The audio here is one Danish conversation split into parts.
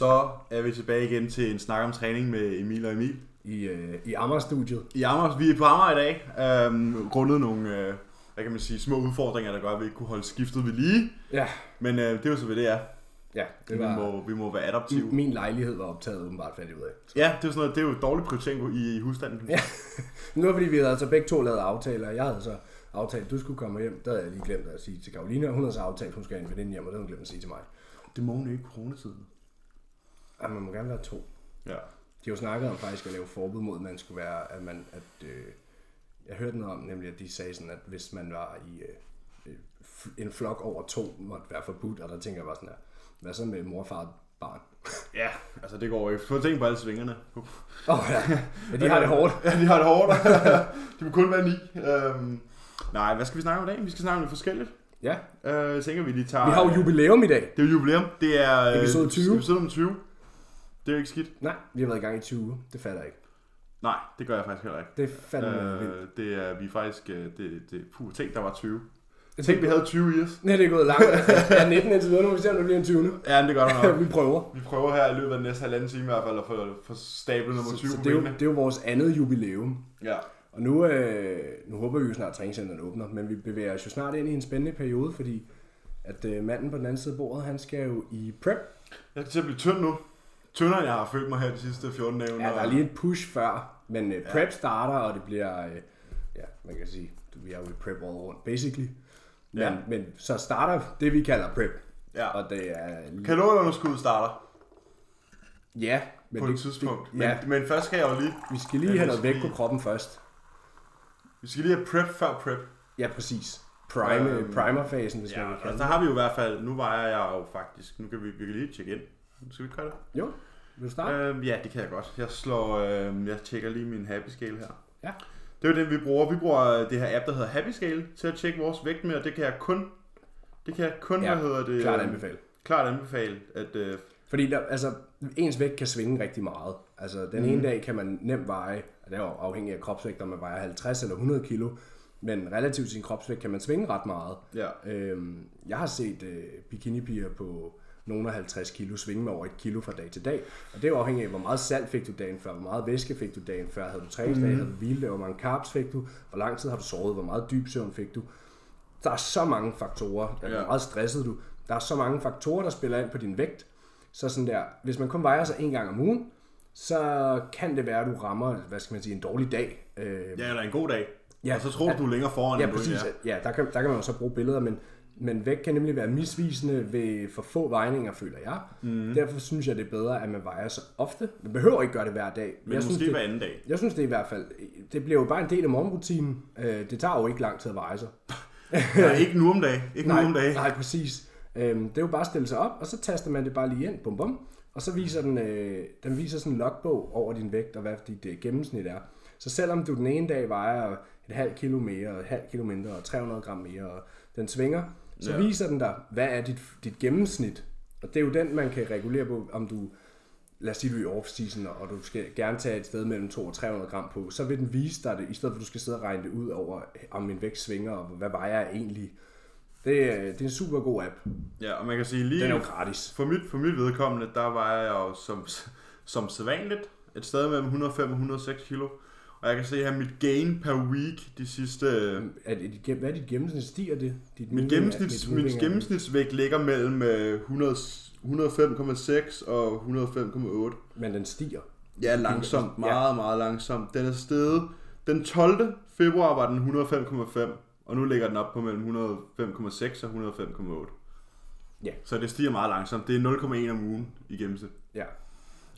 Så er vi tilbage igen til en snak om træning med Emil og Emil. i, øh, i Amager-studiet. I Amager, vi er på Amager i dag, øhm, grundet nogle øh, hvad kan man sige, små udfordringer, der gør, at vi ikke kunne holde skiftet ved lige. Ja, Men øh, det er jo så, hvad det er. ja det Vi var, må, vi må være adaptive. min lejlighed var optaget åbenbart fandt jeg ud af. Ja, det er sådan noget, det er jo et dårligt prioritering i, i husstanden. Ja. Nu var fordi vi havde altså begge to lavet aftaler. Jeg havde så aftalt, at du skulle komme hjem. Der havde jeg lige glemt at sige til Karoline, og hun havde så aftalt, at hun skal have en veninde hjem, og det havde hun glemt at sige til mig. Det må hun ikke i coronatiden. Ja, man må gerne være to. Ja. De har jo snakket om faktisk at lave forbud mod, at man skulle være, at man, at, øh, jeg hørte noget om, nemlig at de sagde sådan, at hvis man var i øh, øh, en flok over to, måtte være forbudt, og der tænker jeg bare sådan her, hvad så med mor, far og barn? Ja, altså det går ikke. Få tænke på alle svingerne. Åh oh, ja. ja, de har det hårdt. Ja, de har det hårdt. de må kun være ni. Øhm, nej, hvad skal vi snakke om i dag? Vi skal snakke om noget forskelligt. Ja, Øh, tænker, vi lige tager... vi har jo jubilæum i dag. Det er jo jubilæum. Det er... øh, Episode 20. Episode nummer 20. Det er jo ikke skidt. Nej, vi har været i gang i 20 uger. Det fatter jeg ikke. Nej, det gør jeg faktisk heller ikke. Det er fandme øh, vildt. Det er vi er faktisk... øh, Det, det, puh, tænk, der var 20. Tænk, vi havde 20 i os. Nej, det er gået langt. Jeg er 19 indtil videre, nu må vi se, om det bliver en 20 nu. Ja, det gør nok. vi prøver. Vi prøver her i løbet af den næste halvanden time i hvert fald at få, få stablet nummer 20 Så, så det, er jo, det er jo vores andet jubilæum. Ja. Og nu, øh, nu håber vi jo snart, at træningscenteren åbner, men vi bevæger os jo snart ind i en spændende periode, fordi at øh, manden på den anden side af bordet, han skal jo i prep. Jeg skal til at blive tynd nu. Tyndere, jeg har følt mig her de sidste 14 dage. Ja, der er lige et push før, men øh, prep starter, og det bliver, øh, ja, man kan sige, vi er jo i prep all rundt, basically. Men, Ja. ja. men så starter det, vi kalder prep. Ja. Og det er... Kalorieunderskud starter Ja, men på det, et tidspunkt. Det, Men, ja, men først skal jeg jo lige... vi skal lige Ja, have noget vægt lige- på kroppen først. Vi skal lige have prep før prep. Ja, præcis. Prime, Øhm, primer-fasen, hvis Ja, man kan kalde der har vi jo i hvert fald... Nu vejer jeg jo faktisk... Nu kan vi, vi kan lige tjekke ind. Skal vi ikke gøre det? Jo, vil du starte? Øhm, ja, det kan jeg godt. Jeg slår, øh, jeg tjekker lige min Happy Scale her. Ja. Det er jo den, vi bruger. Vi bruger øh, det her app, der hedder Happy Scale, til at tjekke vores vægt med, og det kan jeg kun, det kan jeg kun, Ja, hvad hedder det? Klart øh, anbefale. Klart anbefale, at øh, Fordi der, altså, ens vægt kan svinge rigtig meget. Altså, den Mhm. ene dag kan man nemt veje, og det er jo afhængig af kropsvægt, om man vejer 50 eller 100 kilo, men relativt til sin kropsvægt kan man svinge ret meget. ja, Øhm, jeg har set øh, bikinipiger på nogle af 50 kilo svinge med over et kilo fra dag til dag. Og det er jo afhængigt af, hvor meget salt fik du dagen før, hvor meget væske fik du dagen før, havde du træningsdag, Mhm. havde du hviledag, hvor mange carbs fik du, hvor lang tid har du sovet, hvor meget dyb søvn fik du. Der er så mange faktorer, ja. Ja. hvor meget stresset du. Der er så mange faktorer, der spiller ind på din vægt. Så sådan der, hvis man kun vejer sig en gang om ugen, så kan det være, at du rammer, hvad skal man sige, en dårlig dag. Øh, ja, eller en god dag. Ja. Ja. Og så tror du, du er længere foran, Ja, end du præcis. egentlig er. Ja, der kan, der kan man jo så bruge billeder, men, men vægt kan nemlig være misvisende ved for få vejninger, føler jeg. Mm. Derfor synes jeg, det er bedre, at man vejer så ofte. Man behøver ikke gøre det hver dag. Men jeg måske synes, det, hver anden dag. jeg synes det i hvert fald, det bliver jo bare en del af morgenrutinen. Øh, Det tager jo ikke lang tid at veje sig. Nej, ikke nu om dagen. Ikke Nej, nu om dagen. nej, præcis. Øhm, det er jo bare at stille sig op, og så taster man det bare lige ind, bum bum, og så viser den, øh, den viser sådan en logbog over din vægt, og hvad dit øh, gennemsnit er. Så selvom du den ene dag vejer et halvt kilo mere, og et halvt kilo mindre, og 300 gram mere, og den svinger, så Ja. viser den dig, hvad er dit, dit gennemsnit. Og det er jo den, man kan regulere på, om du, lad os sige, du er i off-season, og du skal gerne tage et sted mellem 200 og 300 gram på, så vil den vise dig det, i stedet for at du skal sidde og regne det ud over, om min vægt svinger, og hvad vejer jeg egentlig. Det, er- det er en super god app. Ja, og man kan sige lige... Den er jo gratis. For mit, for mit vedkommende, der vejer jeg jo som, som sædvanligt et sted mellem 105 og 106 kilo. Og jeg kan se her, mit gain per week de sidste... Er det, hvad er dit gennemsnit? Stiger det? Dit Mit, gennemsnits, moving average? gennemsnitsvægt ligger mellem øh, 100 105,6 og 105,8. Men den stiger. Ja, langsomt. Ja. Meget, meget langsomt. Den er steget. Den 12. februar var den 105,5, og nu ligger den op på mellem 105,6 og 105,8. Ja. Så det stiger meget langsomt. Det er 0,1 om ugen i gennemsnit. Ja.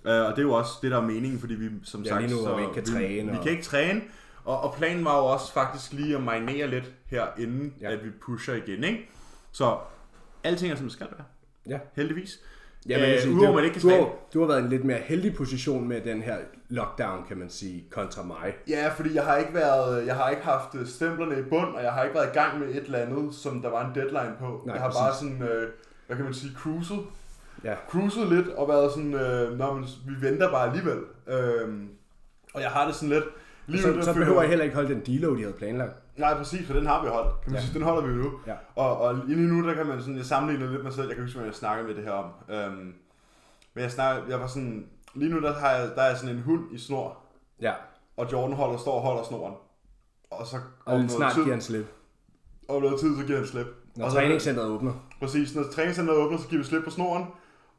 Uh, og det er jo også det, der er meningen, fordi vi som Ja, sagt... lige nu, hvor vi ikke kan træne, Vi, vi og- kan ikke træne, og, og planen var jo også faktisk lige at marinere lidt her, inden Ja. at vi pusher igen, ikke? Så alting er som det skal være, Ja. heldigvis. Ja, kan Øh, sige, udover man ikke kan du, har, du har været i en lidt mere heldig position med den her lockdown, kan man sige, kontra mig. Ja, fordi jeg har ikke været, jeg har ikke haft øh, stemplerne i bund, og jeg har ikke været i gang med et eller andet, som der var en deadline på. Nej, jeg har præcis. bare sådan, øh, hvad kan man sige, cruiset, Ja. cruiset lidt og været sådan, øh, Nå, men vi venter bare alligevel. Øhm, og jeg har det sådan lidt, lige Så, så behøver jeg heller ikke holde den deload, de havde planlagt. Nej, præcis, for den har vi holdt. Kan man Ja. sige, den holder vi jo nu. Ja. Og, og lige nu, der kan man sådan, jeg sammenligner lidt mig selv, jeg kan huske, hvad jeg snakker med det her om. Øhm, Men jeg, snakker, jeg var sådan, lige nu der har jeg, der er sådan en hund i snor, Ja, og Jordan holder, står og holder snoren. Og så og om snart tid, giver han slip. om noget tid, så giver han slip. Når og så, træningscenteret åbner. Præcis, når træningscenteret åbner, så giver vi slip på snoren,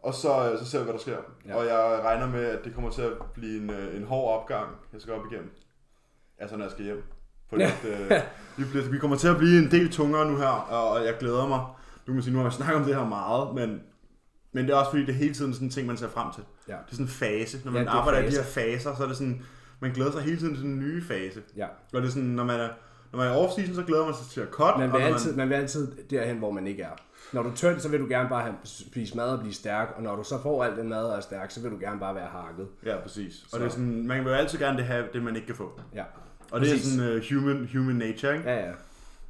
og så, så ser vi, hvad der sker. Ja. Ja. Og jeg regner med, at det kommer til at blive en, øh, en hård opgang, jeg skal op igennem. Altså, når jeg skal hjem. Fordi at, øh, vi, bliver, vi kommer til at blive en del tungere nu her, og, og jeg glæder mig. Du kan sige, nu har vi snakket om det her meget, men, men det er også fordi, det er hele tiden sådan en ting, man ser frem til. Ja. Det er sådan en fase. Når Ja, man er arbejder i de her faser, så er det sådan, man glæder sig hele tiden til den nye fase. Ja. Og det er sådan, når man er, når man er off-season, så glæder man sig til at cut. Man og vil, når altid, man vil altid derhen, hvor man ikke er. Når du er tynd, så vil du gerne bare have, spise mad og blive stærk, og når du så får alt den mad og er stærk, så vil du gerne bare være hakket. Ja, præcis. Og Så- det er sådan, man vil jo altid gerne det have det, man ikke kan få. Ja, Og det er Præcis. sådan uh, human, human nature, ikke? ja, ja.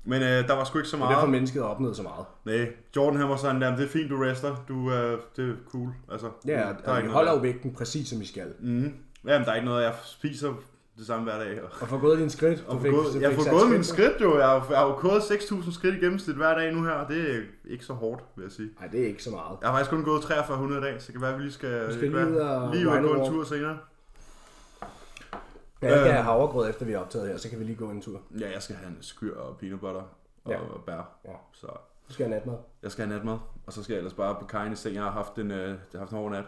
Men uh, der var sgu ikke så Det er derfor meget. mennesket har opnået så meget. Nej, Jordan han var sådan der, det er fint, du rester. Du, uh, det er cool. Altså, Ja, der og vi ikke holder jo vægten præcis som vi skal. Mm-hmm. Jamen, der er ikke noget, jeg spiser det samme hver dag. Og får gået dine skridt. Og gået, jeg fik får sat gået mine skridt. jo. Jeg har, jeg har jo gået 6.000 skridt i gennemsnit hver dag nu her. og Det er ikke så hårdt, vil jeg sige. Nej, det er ikke så meget. Jeg har faktisk kun gået 4300 i dag, så det kan være, at vi lige skal, Du skal lige ud og lige ud og gå en tur senere. Ja, jeg skal Øh. have havregrød efter vi er optaget her, så kan vi lige gå en tur. Ja, jeg skal have en skyr og peanut butter og Ja. bær. Ja. Så Du skal have natmad. jeg skal have natmad, og så skal jeg ellers bare på kajen i seng. Jeg har haft en, øh, jeg har haft en hård nat.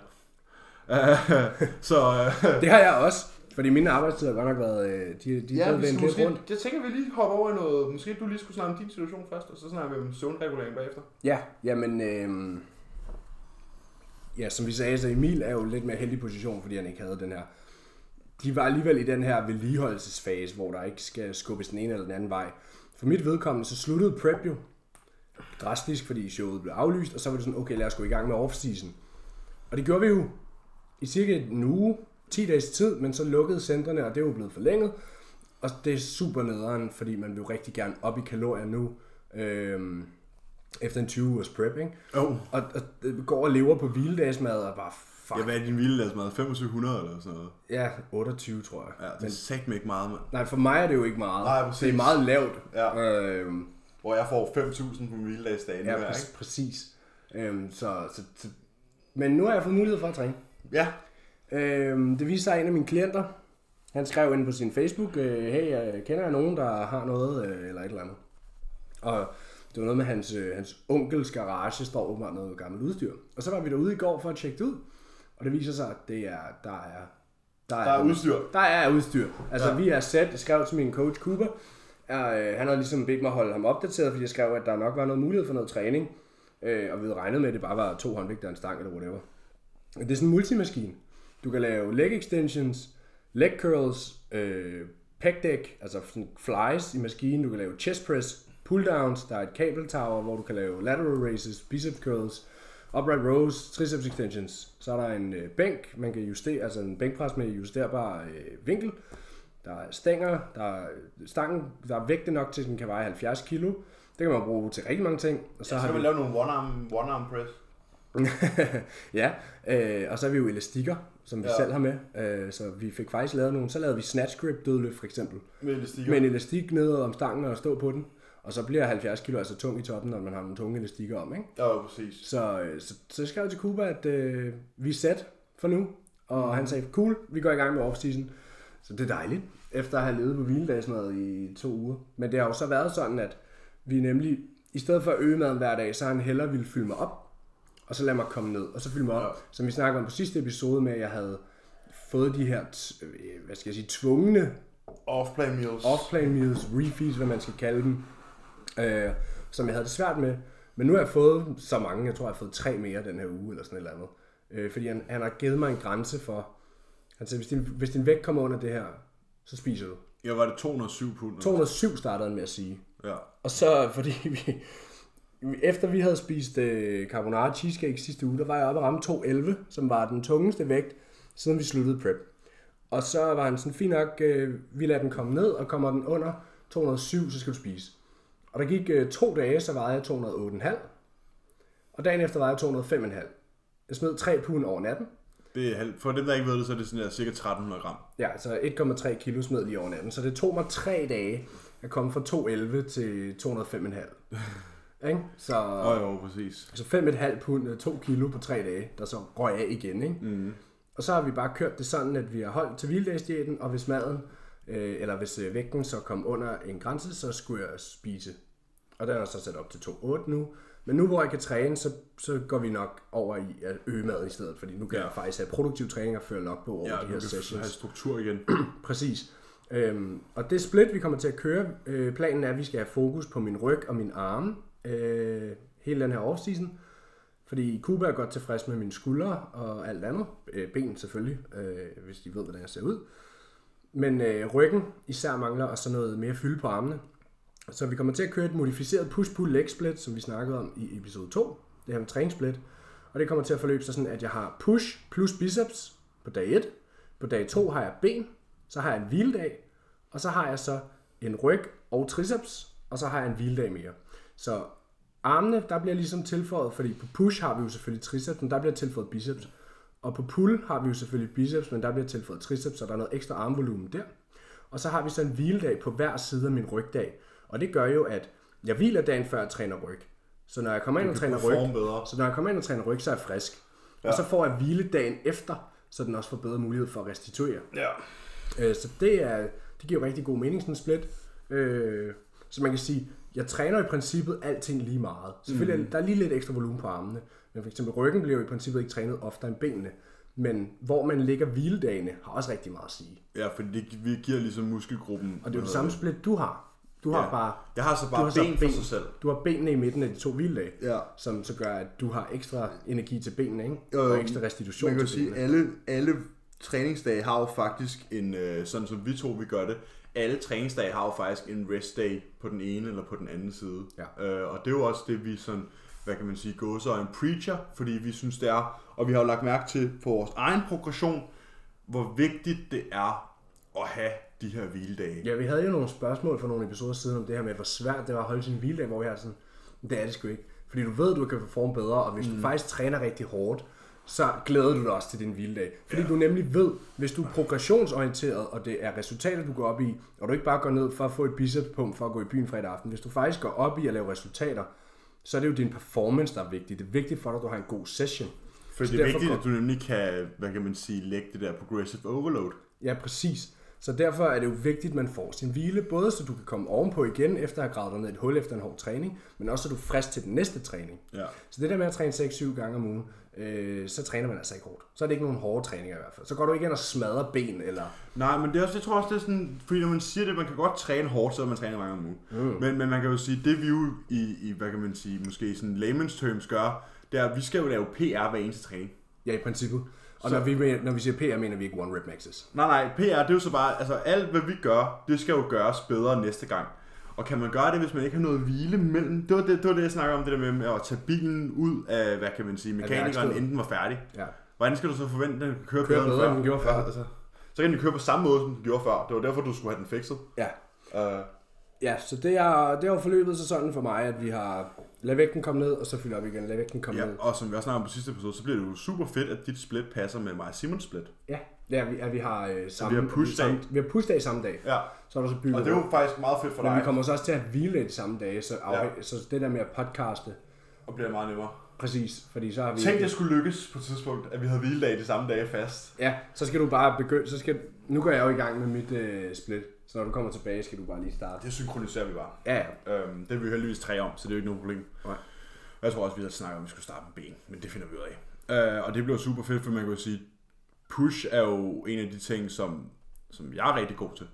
så øh, Det har jeg også, fordi mine arbejdstider har godt nok været, øh, de, de er ja, vi skal måske, rundt. jeg tænker, vi lige hopper over i noget. Måske du lige skulle snakke om din situation først, og så snakker vi om søvnregulering bagefter. Ja, jamen, øh, ja, som vi sagde, så Emil er jo lidt mere heldig position, fordi han ikke havde den her. De var alligevel i den her vedligeholdelsesfase, hvor der ikke skal skubbes den ene eller den anden vej. For mit vedkommende, så sluttede prep jo drastisk, fordi showet blev aflyst, og så var det sådan, okay, lad os gå i gang med off-season. Og det gjorde vi jo i cirka en uge, 10 dages tid, men så lukkede centrene, og det er jo blevet forlænget. Og det er super nederen, fordi man vil jo rigtig gerne op i kalorier nu, øhm, efter en 20 ugers prep, ikke? Oh. Og, og øh, går og lever på hviledagsmad, og bare, fuck, Ja, hvad er din hviledagsmad? 2500 eller sådan noget? ja, 28 tror jeg. Ja, det er Men, sagt ikke meget, mand. nej, for mig er det jo ikke meget. Nej, præcis. det er meget lavt. Ja. Øhm, Hvor jeg får 5000 på hviledagsdagen. ja, nu her, præcis. præcis. Øhm, så, så, så, men nu har jeg fået mulighed for at træne. Ja, Øhm, det viste sig en af mine klienter. Han skrev ind på sin Facebook, øh, hey, jeg kender jeg nogen, der har noget, øh, eller et eller andet. Og det var noget med hans, øh, hans onkels garage, står åbenbart noget gammelt udstyr. Og så var vi derude i går for at tjekke det ud. Og det viser sig, at det er, der er... Der der er udstyr. Der er udstyr. Altså, Ja. vi har sat, jeg skrev til min coach Cooper, er, øh, han havde ligesom bedt mig at holde ham opdateret, fordi jeg skrev, at der nok var noget mulighed for noget træning. Øh, og vi havde regnet med, at det bare var to håndvægter og en stang eller whatever. Det er sådan en multimaskine. Du kan lave leg extensions, leg curls, øh, pec deck, altså sådan flies i maskinen. Du kan lave chest press, pull downs. Der er et cable tower, hvor du kan lave lateral raises, bicep curls, upright rows, triceps extensions. Så er der en øh, bænk, man kan justere, altså en bænkpres med justerbar øh, vinkel. Der er stænger, der er stangen, der er vægte nok til, at den kan veje 70 kilo. Det kan man bruge til rigtig mange ting. Og så, Så har kan vi man lave nogle one-arm, one-arm press. ja, øh, og så har vi jo elastikker, som vi Ja. selv har med. Øh, så vi fik faktisk lavet nogle. Så lavede vi snatch grip dødløft for eksempel. Med elastikker. Med en elastik ned om stangen og stå på den. Og så bliver 70 kilo altså tung i toppen, når man har nogle tunge elastikker om. Ikke? Ja, præcis. Så, øh, så, så jeg skrev til Cuba, at øh, vi er set for nu. Og mm. han sagde, cool, vi går i gang med off-season. Så det er dejligt, efter at have levet på hviledagsmad i to uger. Men det har jo så været sådan, at vi nemlig, i stedet for at øge maden hver dag, så har han hellere ville fylde mig op, og så lade mig komme ned, og så fylde mig op. Ja. Som vi snakkede om på sidste episode med, at jeg havde fået de her, hvad skal jeg sige, tvungne Off-play meals. off-plan meals, refeeds, hvad man skal kalde dem, øh, som jeg havde det svært med. Men nu har jeg fået så mange, jeg tror, jeg har fået tre mere den her uge, eller sådan et eller andet. Øh, fordi han, han har givet mig en grænse for, han sagde, hvis din, hvis din vægt kommer under det her, så spiser du. Ja, var det 207 pund? 207 startede han med at sige. Ja. Og så, fordi vi, efter vi havde spist øh, carbonara cheesecake sidste uge, der var jeg oppe og ramme 211, som var den tungeste vægt, siden vi sluttede prep. Og så var han sådan, fint nok, øh, vi lader den komme ned, og kommer den under 207, så skal du spise. Og der gik øh, to dage, så vejede jeg 208,5. Og dagen efter vejede jeg 205,5. Jeg smed 3 pund over natten. Det er, halv- for dem, der ikke ved det, så er det sådan der, cirka 1300 gram. Ja, så 1,3 kilo smed lige over natten. Så det tog mig tre dage at komme fra 211 til 205,5. Ikke? Så, Åh jo, præcis. så 5,5 pund, øh, 2 kilo på tre dage, der så røg af igen. Ikke? Mm. Og så har vi bare kørt det sådan, at vi har holdt til hviledagsdiæten, og hvis maden, øh, eller hvis øh, vægten så kom under en grænse, så skulle jeg spise. Og der er så sat op til 2,8 nu. Men nu hvor jeg kan træne, så, så går vi nok over i at øge maden i stedet, fordi nu kan jeg faktisk have produktiv træning og føre log på over Ja, de her sessions. have struktur igen. Præcis. Øhm, og det split, vi kommer til at køre, øh, planen er, at vi skal have fokus på min ryg og min arme øh, hele den her offseason. Fordi Kuba er godt tilfreds med mine skuldre og alt andet. Øh, ben selvfølgelig, øh, hvis de ved, hvordan jeg ser ud. Men øh, ryggen især mangler, og så noget mere fylde på armene. Så vi kommer til at køre et modificeret push-pull-leg split, som vi snakkede om i episode 2. Det her med træningssplit. Og det kommer til at forløbe sig sådan, at jeg har push plus biceps på dag 1. På dag 2 har jeg ben. Så har jeg en hviledag. Og så har jeg så en ryg og triceps. Og så har jeg en hviledag mere. Så armene, der bliver ligesom tilføjet, fordi på push har vi jo selvfølgelig triceps, men der bliver tilføjet biceps. Og på pull har vi jo selvfølgelig biceps, men der bliver tilføjet triceps, så der er noget ekstra armvolumen der. Og så har vi så en hviledag på hver side af min rygdag. Og det gør jo, at jeg hviler dagen før jeg træner ryg. Så når jeg kommer ind og træner ryg, bedre. så når jeg kommer ind og træner ryg, så er jeg frisk. Ja. Og så får jeg hvile dagen efter, så den også får bedre mulighed for at restituere. Ja. Øh, så det, er, det giver jo rigtig god mening, sådan en split. Øh, så man kan sige, jeg træner i princippet alting lige meget. Selvfølgelig mm. er der er lige lidt ekstra volumen på armene, men for eksempel ryggen bliver jo i princippet ikke trænet oftere end benene. Men hvor man ligger hviledagene, har også rigtig meget at sige. Ja, fordi det, vi giver ligesom muskelgruppen... Og det er jo det samme split, du har. Du har Ja. bare Jeg har så bare har så ben for sig selv. Du har benene i midten af de to hviledage, Ja. som så gør, at du har ekstra energi til benene, ikke? Jo. og ekstra restitution Man kan til sige, benene. alle, alle træningsdage har jo faktisk en, øh, sådan som vi to vi gør det, alle træningsdage har jo faktisk en rest day på den ene eller på den anden side. Ja. Øh, og det er jo også det, vi sådan, hvad kan man sige, går så en preacher, fordi vi synes det er, og vi har jo lagt mærke til på vores egen progression, hvor vigtigt det er at have de her hviledage. Ja, vi havde jo nogle spørgsmål for nogle episoder siden om det her med, hvor svært det var at holde sin hviledag, hvor vi har sådan, det er det sgu ikke. Fordi du ved, du kan performe bedre, og hvis mm. du faktisk træner rigtig hårdt, så glæder du dig også til din hviledag. Fordi ja. du nemlig ved, hvis du er progressionsorienteret, og det er resultater, du går op i, og du ikke bare går ned for at få et bicepspump for at gå i byen fredag aften, hvis du faktisk går op i at lave resultater, så er det jo din performance, der er vigtig. Det er vigtigt for dig, at du har en god session. For det er vigtigt, at du nemlig kan, hvad kan man sige, lægge det der progressive overload. Ja, præcis. Så derfor er det jo vigtigt, at man får sin hvile, både så du kan komme ovenpå igen, efter at have gravet dig ned i et hul efter en hård træning, men også så du er frisk til den næste træning. Ja. Så det der med at træne 6-7 gange om ugen, øh, så træner man altså ikke hårdt. Så er det ikke nogen hårde træninger i hvert fald. Så går du ikke ind og smadrer ben, eller... Nej, men det er også, jeg tror også, det er sådan, fordi når man siger det, man kan godt træne hårdt, så man træner mange om ugen. Mm. Men, men man kan jo sige, det vi jo i, i hvad kan man sige, måske i sådan layman's terms gør, det er, at vi skal jo lave PR hver eneste træning. Ja, i princippet. Og Så- når vi, når vi siger PR, mener vi ikke one rep maxes. Nej, nej, PR, det er jo så bare, altså alt hvad vi gør, det skal jo gøres bedre næste gang. Og kan man gøre det, hvis man ikke har noget hvile mellem? Det var det, det, var det jeg snakker om, det der med at tage bilen ud af, hvad kan man sige, mekanikeren, inden den var færdig. Ja. Hvordan skal du så forvente, at den kan køre, Køre bedre, bedre, end den gjorde før. Ja, altså, så kan den køre på samme måde, som den gjorde før. Det var derfor, du skulle have den fikset. Ja. Uh, Ja, så det har, det har forløbet sig sådan for mig, at vi har ladet vægten komme ned, og så fylder op igen, lad vægten komme Ja, ned. og som vi også snakkede om på sidste episode, så bliver det jo super fedt, at dit split passer med mig Simons split. Ja, ja vi, ja, vi har øh, samme, vi har push-dag. samme, vi har push-dag samme dag. Ja, Så er der så bygget og det er jo faktisk meget fedt for Men vi dig, kommer så også til at hvile de samme dage, så, ja. så det der med at podcaste, og bliver meget nemmere. præcis, fordi så har vi... Tænk, det skulle lykkes på et tidspunkt, at vi havde hviledag de samme dage fast. Ja, så skal du bare begynde, så skal, nu går jeg jo i gang med mit øh, split, så når du kommer tilbage, skal du bare lige starte. Det synkroniserer vi bare. Ja, ja. Øhm, det er vi heldigvis tre om, så det er jo ikke noget problem. Nej. Jeg tror også, vi har snakket om, at vi skulle starte med ben, men det finder vi ud af. Øh, og det bliver super fedt, for man kan jo sige, push er jo en af de ting, som, som jeg er rigtig god til.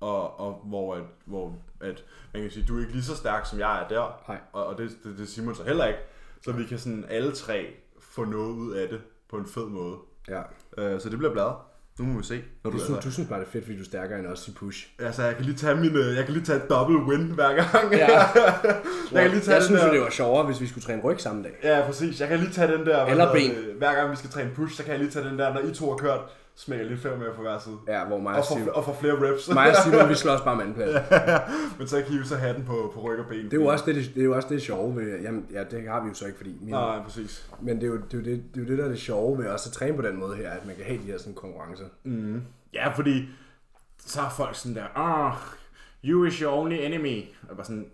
Og, og hvor, at, hvor at, man kan sige, du er ikke lige så stærk, som jeg er der. Nej. Og, og det, det, det Simon så heller ikke. Så vi kan sådan alle tre få noget ud af det på en fed måde. ja. Øh, så det bliver bladet. Nu må vi se. Når Du, du, synes, du synes bare, det er fedt, fordi du er stærkere end os i push. altså, jeg kan lige tage min, øh, jeg kan lige tage et double win hver gang. Ja. jeg kan lige tage jeg synes der. det var sjovere, hvis vi skulle træne ryg samme dag. Ja, præcis. Jeg kan lige tage den der. Eller det, Hver gang vi skal træne push, så kan jeg lige tage den der, når I to har kørt, smækker lige fem med på hver side. Ja, hvor mig Og og få, Simon, og få flere reps. mig og Simon vi slås bare med andenplads. Men så kan I jo så have den på, på ryg og ben. Det er jo også det, det, er jo også det sjove ved, jamen, ja, det har vi jo så ikke, fordi min, Nej, præcis. men det er, jo, det, er jo det, det er jo det, der er det sjove ved også at træne på den måde her, at man kan have de her sådan konkurrencer. Mm. Ja, fordi så er folk sådan der, ah, oh, you is your only enemy. Og bare sådan,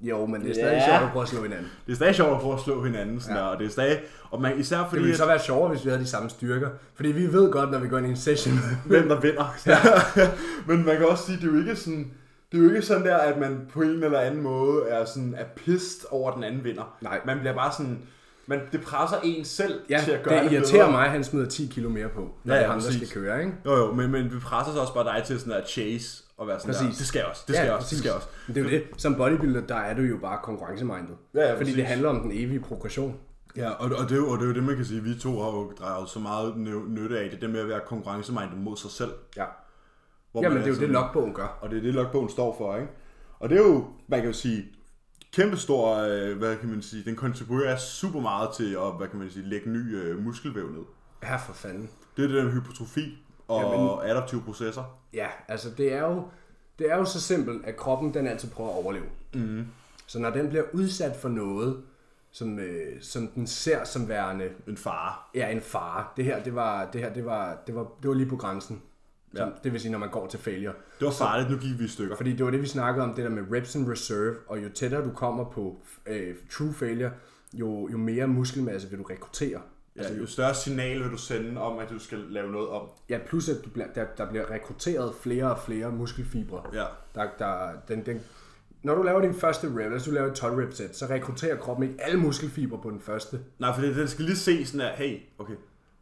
Jo, men det er stadig Ja. sjovt at prøve at slå hinanden. Det er stadig sjovt at prøve at slå hinanden, sådan Ja. ja. der, og det er stadig, og man, især Det fordi, ville at, så være sjovere, hvis vi havde de samme styrker. Fordi vi ved godt, når vi går ind i en session. hvem der vinder. Men man kan også sige, det er jo ikke sådan, det er jo ikke sådan der, at man på en eller anden måde er sådan er pissed over, at den anden vinder. Nej. Man bliver bare sådan, man, det presser en selv Ja, til at gøre det, det irriterer bedre. mig, at han smider 10 kilo mere på, når Ja, det er ja, ham, der skal køre, ikke? Jo, jo, men, men vi presser så også bare dig til sådan at chase og være sådan Præcis. der, det skal jeg også, det skal jeg også, det skal jeg også. Men det er jo det. Som bodybuilder, der er du jo bare konkurrencemindet. Ja, ja, Fordi præcis. det handler om den evige progression. Ja, og, og, det er jo, og det er jo det, man kan sige, vi to har jo draget så meget nytte af det, det med at være konkurrencemindet mod sig selv. Ja. Hvor Jamen, man det er jo det, sådan- logbogen gør. Og det er det, logbogen står for, ikke? Og det er jo, man kan jo sige, kæmpestor, øh, hvad kan man sige, den kontribuerer super meget til at, hvad kan man sige, lægge ny øh, muskelvæv ned. Ja, for fanden. Det er det der hypotrofi og Jamen- adaptive processer. Ja, altså det er jo, det er jo så simpelt, at kroppen den altid prøver at overleve. Mm. Så når den bliver udsat for noget, som, øh, som den ser som værende En fare. ja, en fare. Det her, det var, det her, det var, det var, det var lige på grænsen. Ja. Som, det vil sige, når man går til failure. Det var farligt, nu gik vi i stykker. Fordi det var det, vi snakkede om, det der med reps and reserve, og jo tættere du kommer på øh, true failure, jo, jo mere muskelmasse vil du rekruttere. Ja, jo større signal vil du sende om, at du skal lave noget om. Ja, plus at du bliver, der, der bliver rekrutteret flere og flere muskelfibre. Ja. Der, der, den, den, når du laver din første rep, hvis du laver et 12 rep set, så rekrutterer kroppen ikke alle muskelfibre på den første. Nej, for det, det skal lige se sådan her, hey, okay,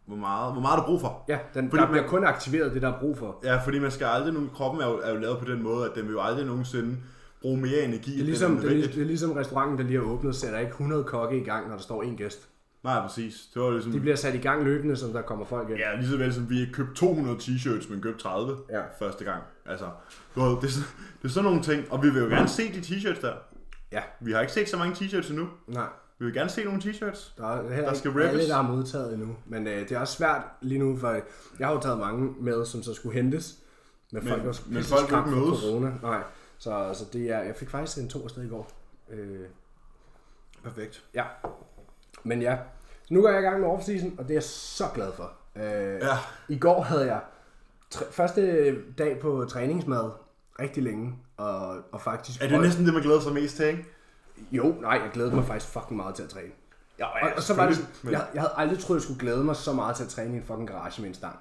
hvor meget, hvor meget har du brug for? Ja, den, Fordi der bliver man- kun aktiveret det, der er brug for. Ja, fordi man skal aldrig, nogen, kroppen er jo, er jo lavet på den måde, at den vil jo aldrig nogensinde bruge mere energi, Det er, ligesom, det, er, lig- det er ligesom restauranten, der lige har åbnet, sætter ikke 100 kokke i gang, når der står en gæst. Nej, præcis. Det var ligesom... De bliver sat i gang løbende, som der kommer folk ind. Ja, lige så vel som vi købte 200 t-shirts, men købte 30 Ja. første gang. Altså, det, er, sådan- det er sådan nogle ting, og vi vil jo gerne se de t-shirts der. ja. Vi har ikke set så mange t-shirts endnu. Nej. Vi vil gerne se nogle t-shirts. Der er Der skal ikke alle, rippes. der har modtaget endnu. Men øh, det er også svært lige nu, for jeg har jo taget mange med, som så skulle hentes. Men, Men- folk var men folk ikke mødes. corona. Nej. Så, så det er, jeg fik faktisk en to afsted i går. Øh, Perfekt. ja. Men ja, nu går jeg i gang med off-season, og det er jeg så glad for. Øh, Ja. I går havde jeg tr- første dag på træningsmad rigtig længe, og, og faktisk... Er det næsten det, man glæder sig mest til, ikke? Jo, nej, jeg glædede mig faktisk fucking meget til at træne. Ja, Og, og så var det, men- jeg, jeg havde aldrig troet, jeg skulle glæde mig så meget til at træne i en fucking garage med en stang.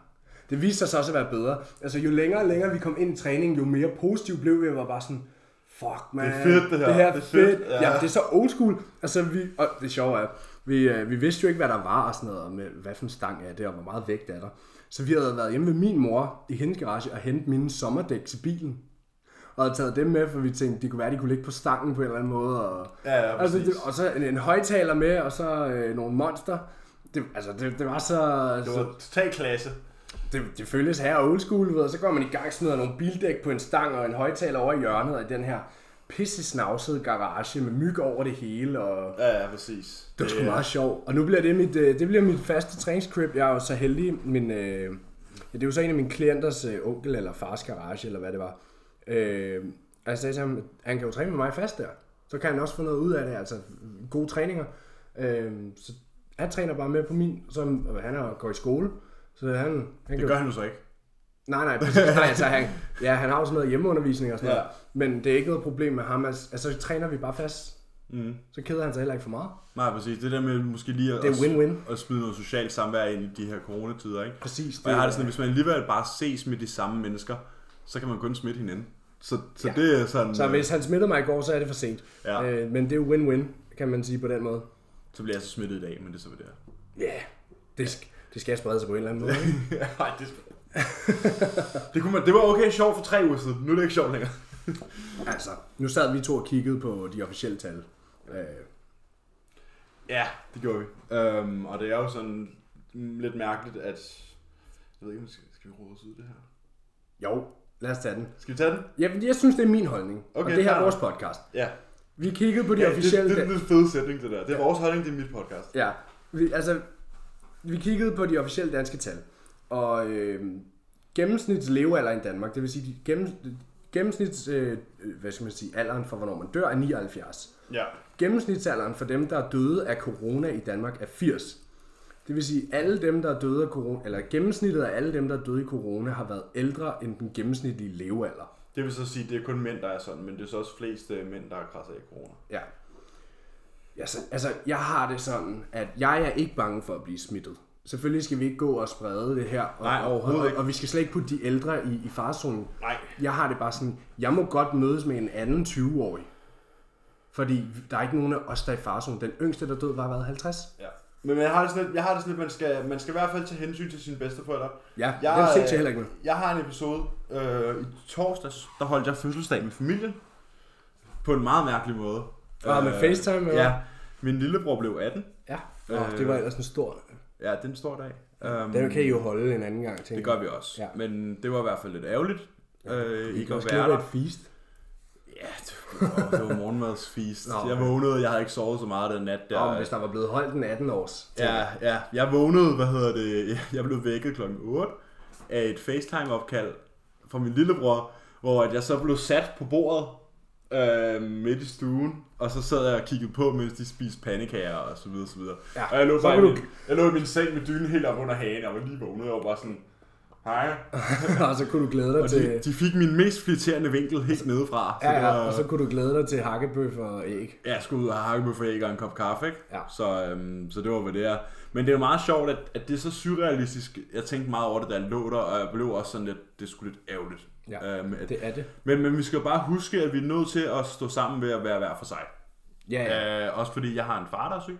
Det viste sig så også at være bedre. Altså, jo længere og længere vi kom ind i træningen, jo mere positiv blev vi. Jeg var bare sådan, fuck man. Det er fedt, det her. Det her er Det er fedt. fedt, Ja. ja. ja. det er så old school. Altså, vi, og det sjove er, vi, øh, vi vidste jo ikke, hvad der var og sådan noget, og med, hvad for en stang er det, og hvor meget vægt er der. Så vi havde været hjemme ved min mor i hendes garage og hentet mine sommerdæk til bilen. Og havde taget dem med, for vi tænkte, de kunne være, de kunne ligge på stangen på en eller anden måde. Og, Ja, ja, altså, det, og så en, en højtaler med, og så øh, nogle monster. Det, altså, det, det var så... Det var total klasse. det, det føltes her old school, ved, og så går man i gang smider nogle bildæk på en stang og en højtaler over i hjørnet af den her pisse snavsede garage med myg over det hele, og Ja, ja, præcis. det var sgu meget sjovt. Og nu bliver det mit, øh, det bliver mit faste træningscrip. Jeg er jo så heldig, min, øh, ja, det er jo så en af mine klienters øh, onkel eller fars garage, eller hvad det var. Øh, jeg sagde til ham, han kan jo træne med mig fast der. Så kan han også få noget ud af det, altså gode træninger. Øh, så han træner bare med på min, som han er, går i skole. Så han, han kan Det gør han jo så ikke. Nej, nej, præcis. Nej, altså, han, ja, han har jo sådan noget hjemmeundervisning og sådan Ja. noget. Men det er ikke noget problem med ham. Altså, altså, så træner vi bare fast. Mm. Så keder han sig heller ikke for meget. Nej, præcis. Det der med måske lige at, Det er win-win. at smide noget socialt samvær ind i de her coronatider, ikke? Præcis. Og jeg har det sådan, at hvis man alligevel bare ses med de samme mennesker, så kan man kun smitte hinanden. Så, så Ja. det er sådan, Så øh, hvis han smittede mig i går, så er det for sent. Ja. Øh, men det er jo win-win, kan man sige på den måde. så bliver jeg så smittet i dag, men det er så, hvad det. Ja, yeah. det, sk- det skal sprede sig på en eller anden måde. Nej, det, det, kunne man, det var okay sjovt for tre uger siden. Nu er det ikke sjovt længere. altså, nu sad vi to og kiggede på de officielle tal. Øh, Ja, det gjorde vi. Øhm, og det er jo sådan lidt mærkeligt, at... Jeg ved ikke, om skal, skal vi råde os ud det her? jo, lad os tage den. Skal vi tage den? Ja, fordi jeg synes, det er min holdning. Okay, og det her er vores podcast. Ja. Vi kiggede på de ja officielle det, det, det er en fed sætning, det der. Det er vores holdning, det er mit podcast. Ja, vi, altså, vi kiggede på de officielle danske tal, og øh, gennemsnits levealder i Danmark, det vil sige, gennem, gennemsnits, øh, hvad skal man sige, alderen for, hvornår man dør, er 79. Ja. Gennemsnitsalderen for dem, der er døde af corona i Danmark, er 80. Det vil sige, alle dem, der er døde af corona, eller gennemsnittet af alle dem, der er døde i corona, har været ældre end den gennemsnitlige levealder. Det vil så sige, det er kun mænd, der er sådan, men det er så også flest øh, mænd, der har krasset af corona. Ja. Så, altså, jeg har det sådan, at jeg er ikke bange for at blive smittet. Selvfølgelig skal vi ikke gå og sprede det her, og, Nej, og, overhovedet og, ikke. og vi skal slet ikke putte de ældre i, i farzonen. Nej. Jeg har det bare sådan, jeg må godt mødes med en anden 20-årig. Fordi der er ikke nogen af os, der er i farzonen. Den yngste, der døde, var været 50. Ja. Men jeg har det sådan lidt, jeg har det sådan lidt man, skal, man skal i hvert fald tage hensyn til sine bedsteforældre. Ja, Jeg, det øh, jeg heller ikke med. Jeg har en episode øh, i torsdags, der holdt jeg fødselsdag med familien. På en meget mærkelig måde. Ah, med FaceTime, eller? Ja. Min lillebror blev 18. Ja, oh, det var ellers en stor... Ja, den står dag. Um, Den kan I jo holde en anden gang, tænker Det gør vi også. Ja. Men det var i hvert fald lidt ærgerligt. jeg. Øh, I ikke kan at også være der. et feast. Ja, det var, det var morgenmadsfeast. Nå, jeg vågnede, jeg havde ikke sovet så meget den nat der. Ja, hvis der var blevet holdt en 18 års. Ja, ja, jeg vågnede, hvad hedder det, jeg blev vækket klokken 8 af et FaceTime-opkald fra min lillebror, hvor at jeg så blev sat på bordet øh, midt i stuen, og så sad jeg og kiggede på, mens de spiste pandekager og så videre, så videre. Ja, og jeg lå, så bare i min, jeg lå i min seng med dynen helt op under hagen, og var lige vågnet, og var bare sådan, hej. og så kunne du glæde dig Og til... de, de fik min mest flirterende vinkel helt nedefra. Ja, ja, var- og så kunne du glæde dig til hakkebøf og æg. Ja, jeg skulle ud og have hakkebøf for æg og en kop kaffe, ikke? Ja. Så, øhm, så det var, hvad det er. Men det er jo meget sjovt, at, at det er så surrealistisk. Jeg tænkte meget over det, da jeg lå der, og jeg blev også sådan lidt, det sgu lidt ærgerligt. Ja, Øhm, at, det er det. men, men vi skal bare huske, at vi er nødt til at stå sammen ved at være hver for sig. Ja, ja. Øh, også fordi jeg har en far, der er syg,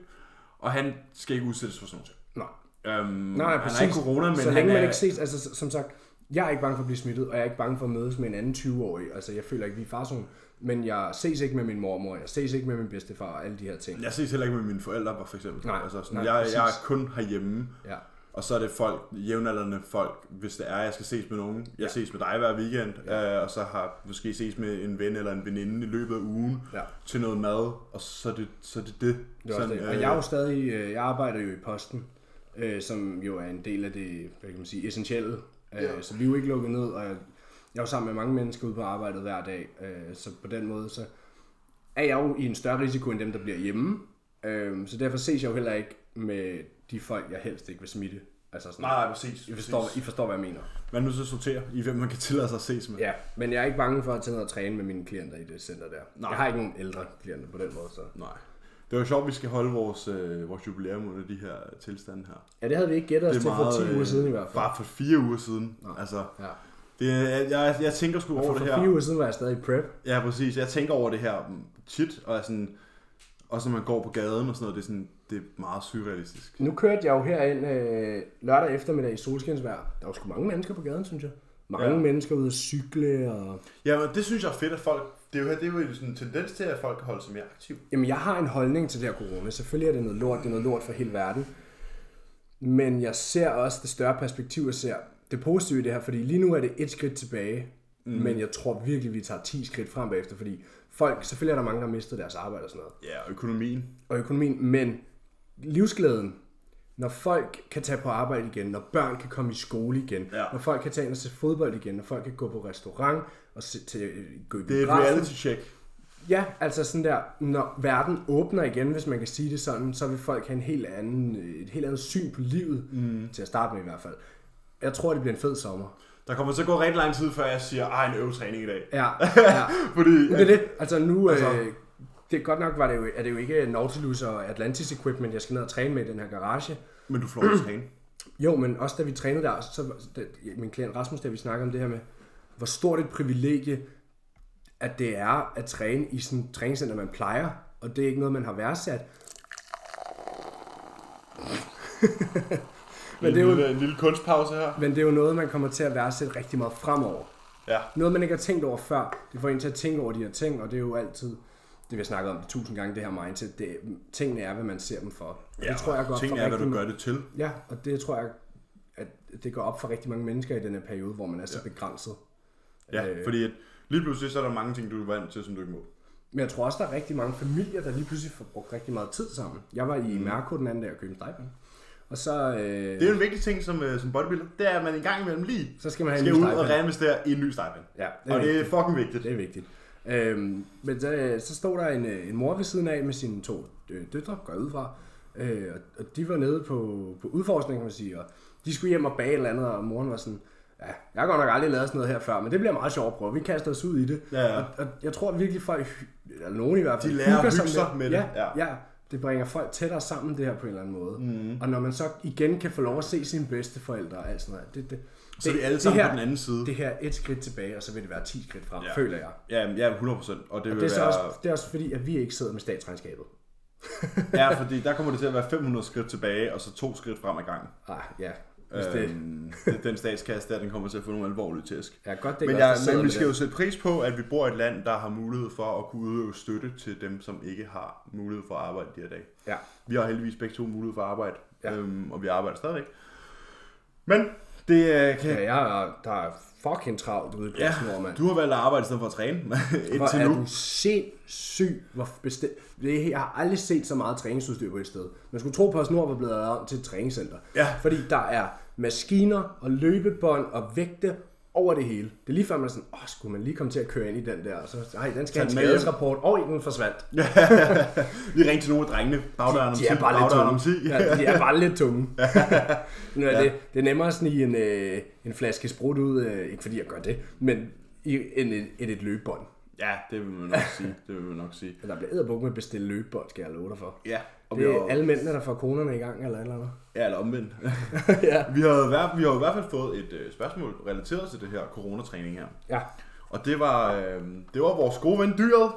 og han skal ikke udsættes for sådan noget. Nej. Øhm, Nej, han præcis. har ikke corona, men så han længe man er, ikke ses, altså som sagt, jeg er ikke bange for at blive smittet, og jeg er ikke bange for at mødes med en anden 20-årig. Altså jeg føler ikke, vi er farzone, men jeg ses ikke med min mormor, jeg ses ikke med min bedstefar og alle de her ting. jeg ses heller ikke med mine forældre, for eksempel. Nej, altså, sådan, nej, jeg, jeg er kun herhjemme. Ja. Og så er det folk, jævnaldrende folk, hvis det er, jeg skal ses med nogen. Jeg Ja. ses med dig hver weekend, ja. øh, og så har måske ses med en ven eller en veninde i løbet af ugen Ja. til noget mad, og så er det så er det. det. Det også det. Og jeg er jo stadig, øh, jeg arbejder jo i posten, øh, som jo er en del af det, hvad kan man sige, essentielle. Øh, Ja. Så vi er jo ikke lukket ned, og jeg, jeg er jo sammen med mange mennesker ude på arbejdet hver dag, øh, så på den måde, så er jeg jo i en større risiko end dem, der bliver hjemme. Øh, så derfor ses jeg jo heller ikke med de folk, jeg helst ikke vil smitte. Altså sådan, Nej, præcis. I forstår, I forstår, hvad jeg mener. Man er nødt til at sortere i, hvem man kan tillade sig at ses med. Ja, men jeg er ikke bange for at tage ned og træne med mine klienter i det center der. Nej. Jeg har ikke nogen ældre klienter på den måde, så... Nej. Det var sjovt, at vi skal holde vores, øh, vores jubilæum under de her tilstande her. Ja, det havde vi ikke gættet os til for 10 uger øh, siden i hvert fald. Bare for fire uger siden. Nej. Altså, Ja. det, jeg, jeg, jeg tænker sgu over for, det for her. fire uger siden var jeg stadig i prep. Ja, præcis. Jeg tænker over det her tit, og er sådan, også når man går på gaden og sådan noget, det er, sådan, det er meget surrealistisk. Nu kørte jeg jo herind øh, lørdag eftermiddag i solskinsvejr. Der var sgu mange mennesker på gaden, synes jeg. Mange Ja. ja. mennesker ude at cykle. Og... Ja, men det synes jeg er fedt, at folk... Det er jo, det er jo sådan en tendens til, at folk kan holde sig mere aktiv. Jamen, jeg har en holdning til det her corona. Selvfølgelig er det noget lort. Det er noget lort for hele verden. Men jeg ser også det større perspektiv, jeg ser det positive i det her. Fordi lige nu er det et skridt tilbage. Mm. Men jeg tror virkelig, vi tager 10 skridt frem bagefter. Fordi folk, selvfølgelig er der mange, der har mistet deres arbejde og sådan noget. Ja, og økonomien. og økonomien, men livsglæden, når folk kan tage på arbejde igen, når børn kan komme i skole igen, Ja. når folk kan tage ind og se fodbold igen, når folk kan gå på restaurant og se, til, gå i Det er reality check. Ja, altså sådan der, når verden åbner igen, hvis man kan sige det sådan, så vil folk have en helt anden, et helt andet syn på livet, mm. til at starte med i hvert fald. Jeg tror, det bliver en fed sommer. Der kommer til at gå rigtig lang tid, før jeg siger, ej, en øvetræning i dag. Ja, ja. Fordi, Men det er det. Altså nu, Altså- altså, øh, det er godt nok, var det jo, er det jo ikke Nautilus og Atlantis equipment, jeg skal ned og træne med i den her garage. men du får lov at træne. Jo, men også da vi trænede der, så da, min klient Rasmus, da vi snakkede om det her med, hvor stort et privilegie, at det er at træne i sådan et træningscenter, man plejer, og det er ikke noget, man har værdsat. Men det er jo- en, lille, en lille kunstpause her. Men det er jo noget, man kommer til at værdsætte rigtig meget fremover. Ja. Noget, man ikke har tænkt over før. Det får en til at tænke over de her ting, og det er jo altid, det vi har snakket om tusind gange, det her mindset. Det, tingene er, hvad man ser dem for. Ja det tror jeg op Tingene for er, hvad du gør det til. Ja, og det tror jeg, at det går op for rigtig mange mennesker i den her periode, hvor man er så begrænset. Ja, Øh. fordi at lige pludselig så er der mange ting, du er vant til, som du ikke må. Men jeg tror også, der er rigtig mange familier, der lige pludselig får brugt rigtig meget tid sammen. Jeg var i Mærko den anden dag og købte en. Og så, øh, Det er jo en vigtig ting som, øh, som bodybuilder, det er, at man en gang imellem lige så skal man have skal ud og reinvestere i en ny stejpind. Ja, Og det er fucking vigtigt. Det er vigtigt. Øhm, men så, så stod der en, øh, en mor ved siden af med sine to øh, døtre, går ud fra. Øh, og, de var nede på, på udforskning, kan man sige. Og de skulle hjem og bage et eller andet, og moren var sådan, Ja, jeg har godt nok aldrig lavet sådan noget her før, men det bliver meget sjovt at prøve. Vi kaster os ud i det. Ja, ja. Og, og jeg tror virkelig folk, eller nogen i hvert fald, De lærer sig med, med det. Ja, Ja. ja. Det bringer folk tættere sammen det her på en eller anden måde. Mm. Og når man så igen kan få lov at se sine bedsteforældre og alt sådan noget, det, det, Så er vi det- alle det sammen her, på den anden side. Det her er et skridt tilbage, og så vil det være 10 skridt frem, Ja. føler jeg. Ja, ja 100%. Og det, Det vil er, så være... også, det er også fordi, at vi ikke sidder med statsregnskabet. Ja, fordi der kommer det til at være 500 skridt tilbage, og så to skridt frem ad gangen. Ah, ja. Hvis det, Øhm, den statskasse der, den kommer til at få nogle alvorlige tæsk. ja, godt det Men, sidder men vi skal jo sætte pris på, at vi bor i et land, der har mulighed for at kunne udøve støtte til dem, som ikke har mulighed for at arbejde de her dage. Ja. Vi har heldigvis begge to mulighed for at arbejde, Ja. øhm, og vi arbejder stadigvæk. Men det øh, kan... Ja, jeg er, der er fucking travlt ude i Ja, ja, du har valgt at arbejde i stedet for at træne Hvor indtil er nu. du sindssyg. Hvor bestemt. Jeg har aldrig set så meget træningsudstyr på et sted. Man skulle tro på, at Snor var blevet om til et træningscenter. Ja. Fordi der er maskiner og løbebånd og vægte over det hele. Det er lige før man er sådan, åh, skulle man lige komme til at køre ind i den der? Og så, ej, den skal have en skadesrapport. Og den forsvandt. Vi ringte til nogle af drengene. Bagdøren om De 10. er bare lidt tunge. 10. Ja, de er bare lidt tunge. nu er Ja. det, det er nemmere at snige en, øh, en flaske sprut ud, øh, ikke fordi jeg gør det, men i, end et, et, et løbebånd. Ja, det vil man nok sige. Det vil man nok sige. Men der bliver edderbuk med at bestille løbebånd, skal jeg love dig for. Ja, og Det er har, alle mændene, der får konerne i gang, eller eller andet. ja, eller omvendt. ja. Vi har, vi har i hvert fald fået et øh, spørgsmål relateret til det her coronatræning her. Ja. Og det var, øh, det var vores gode ven Dyret.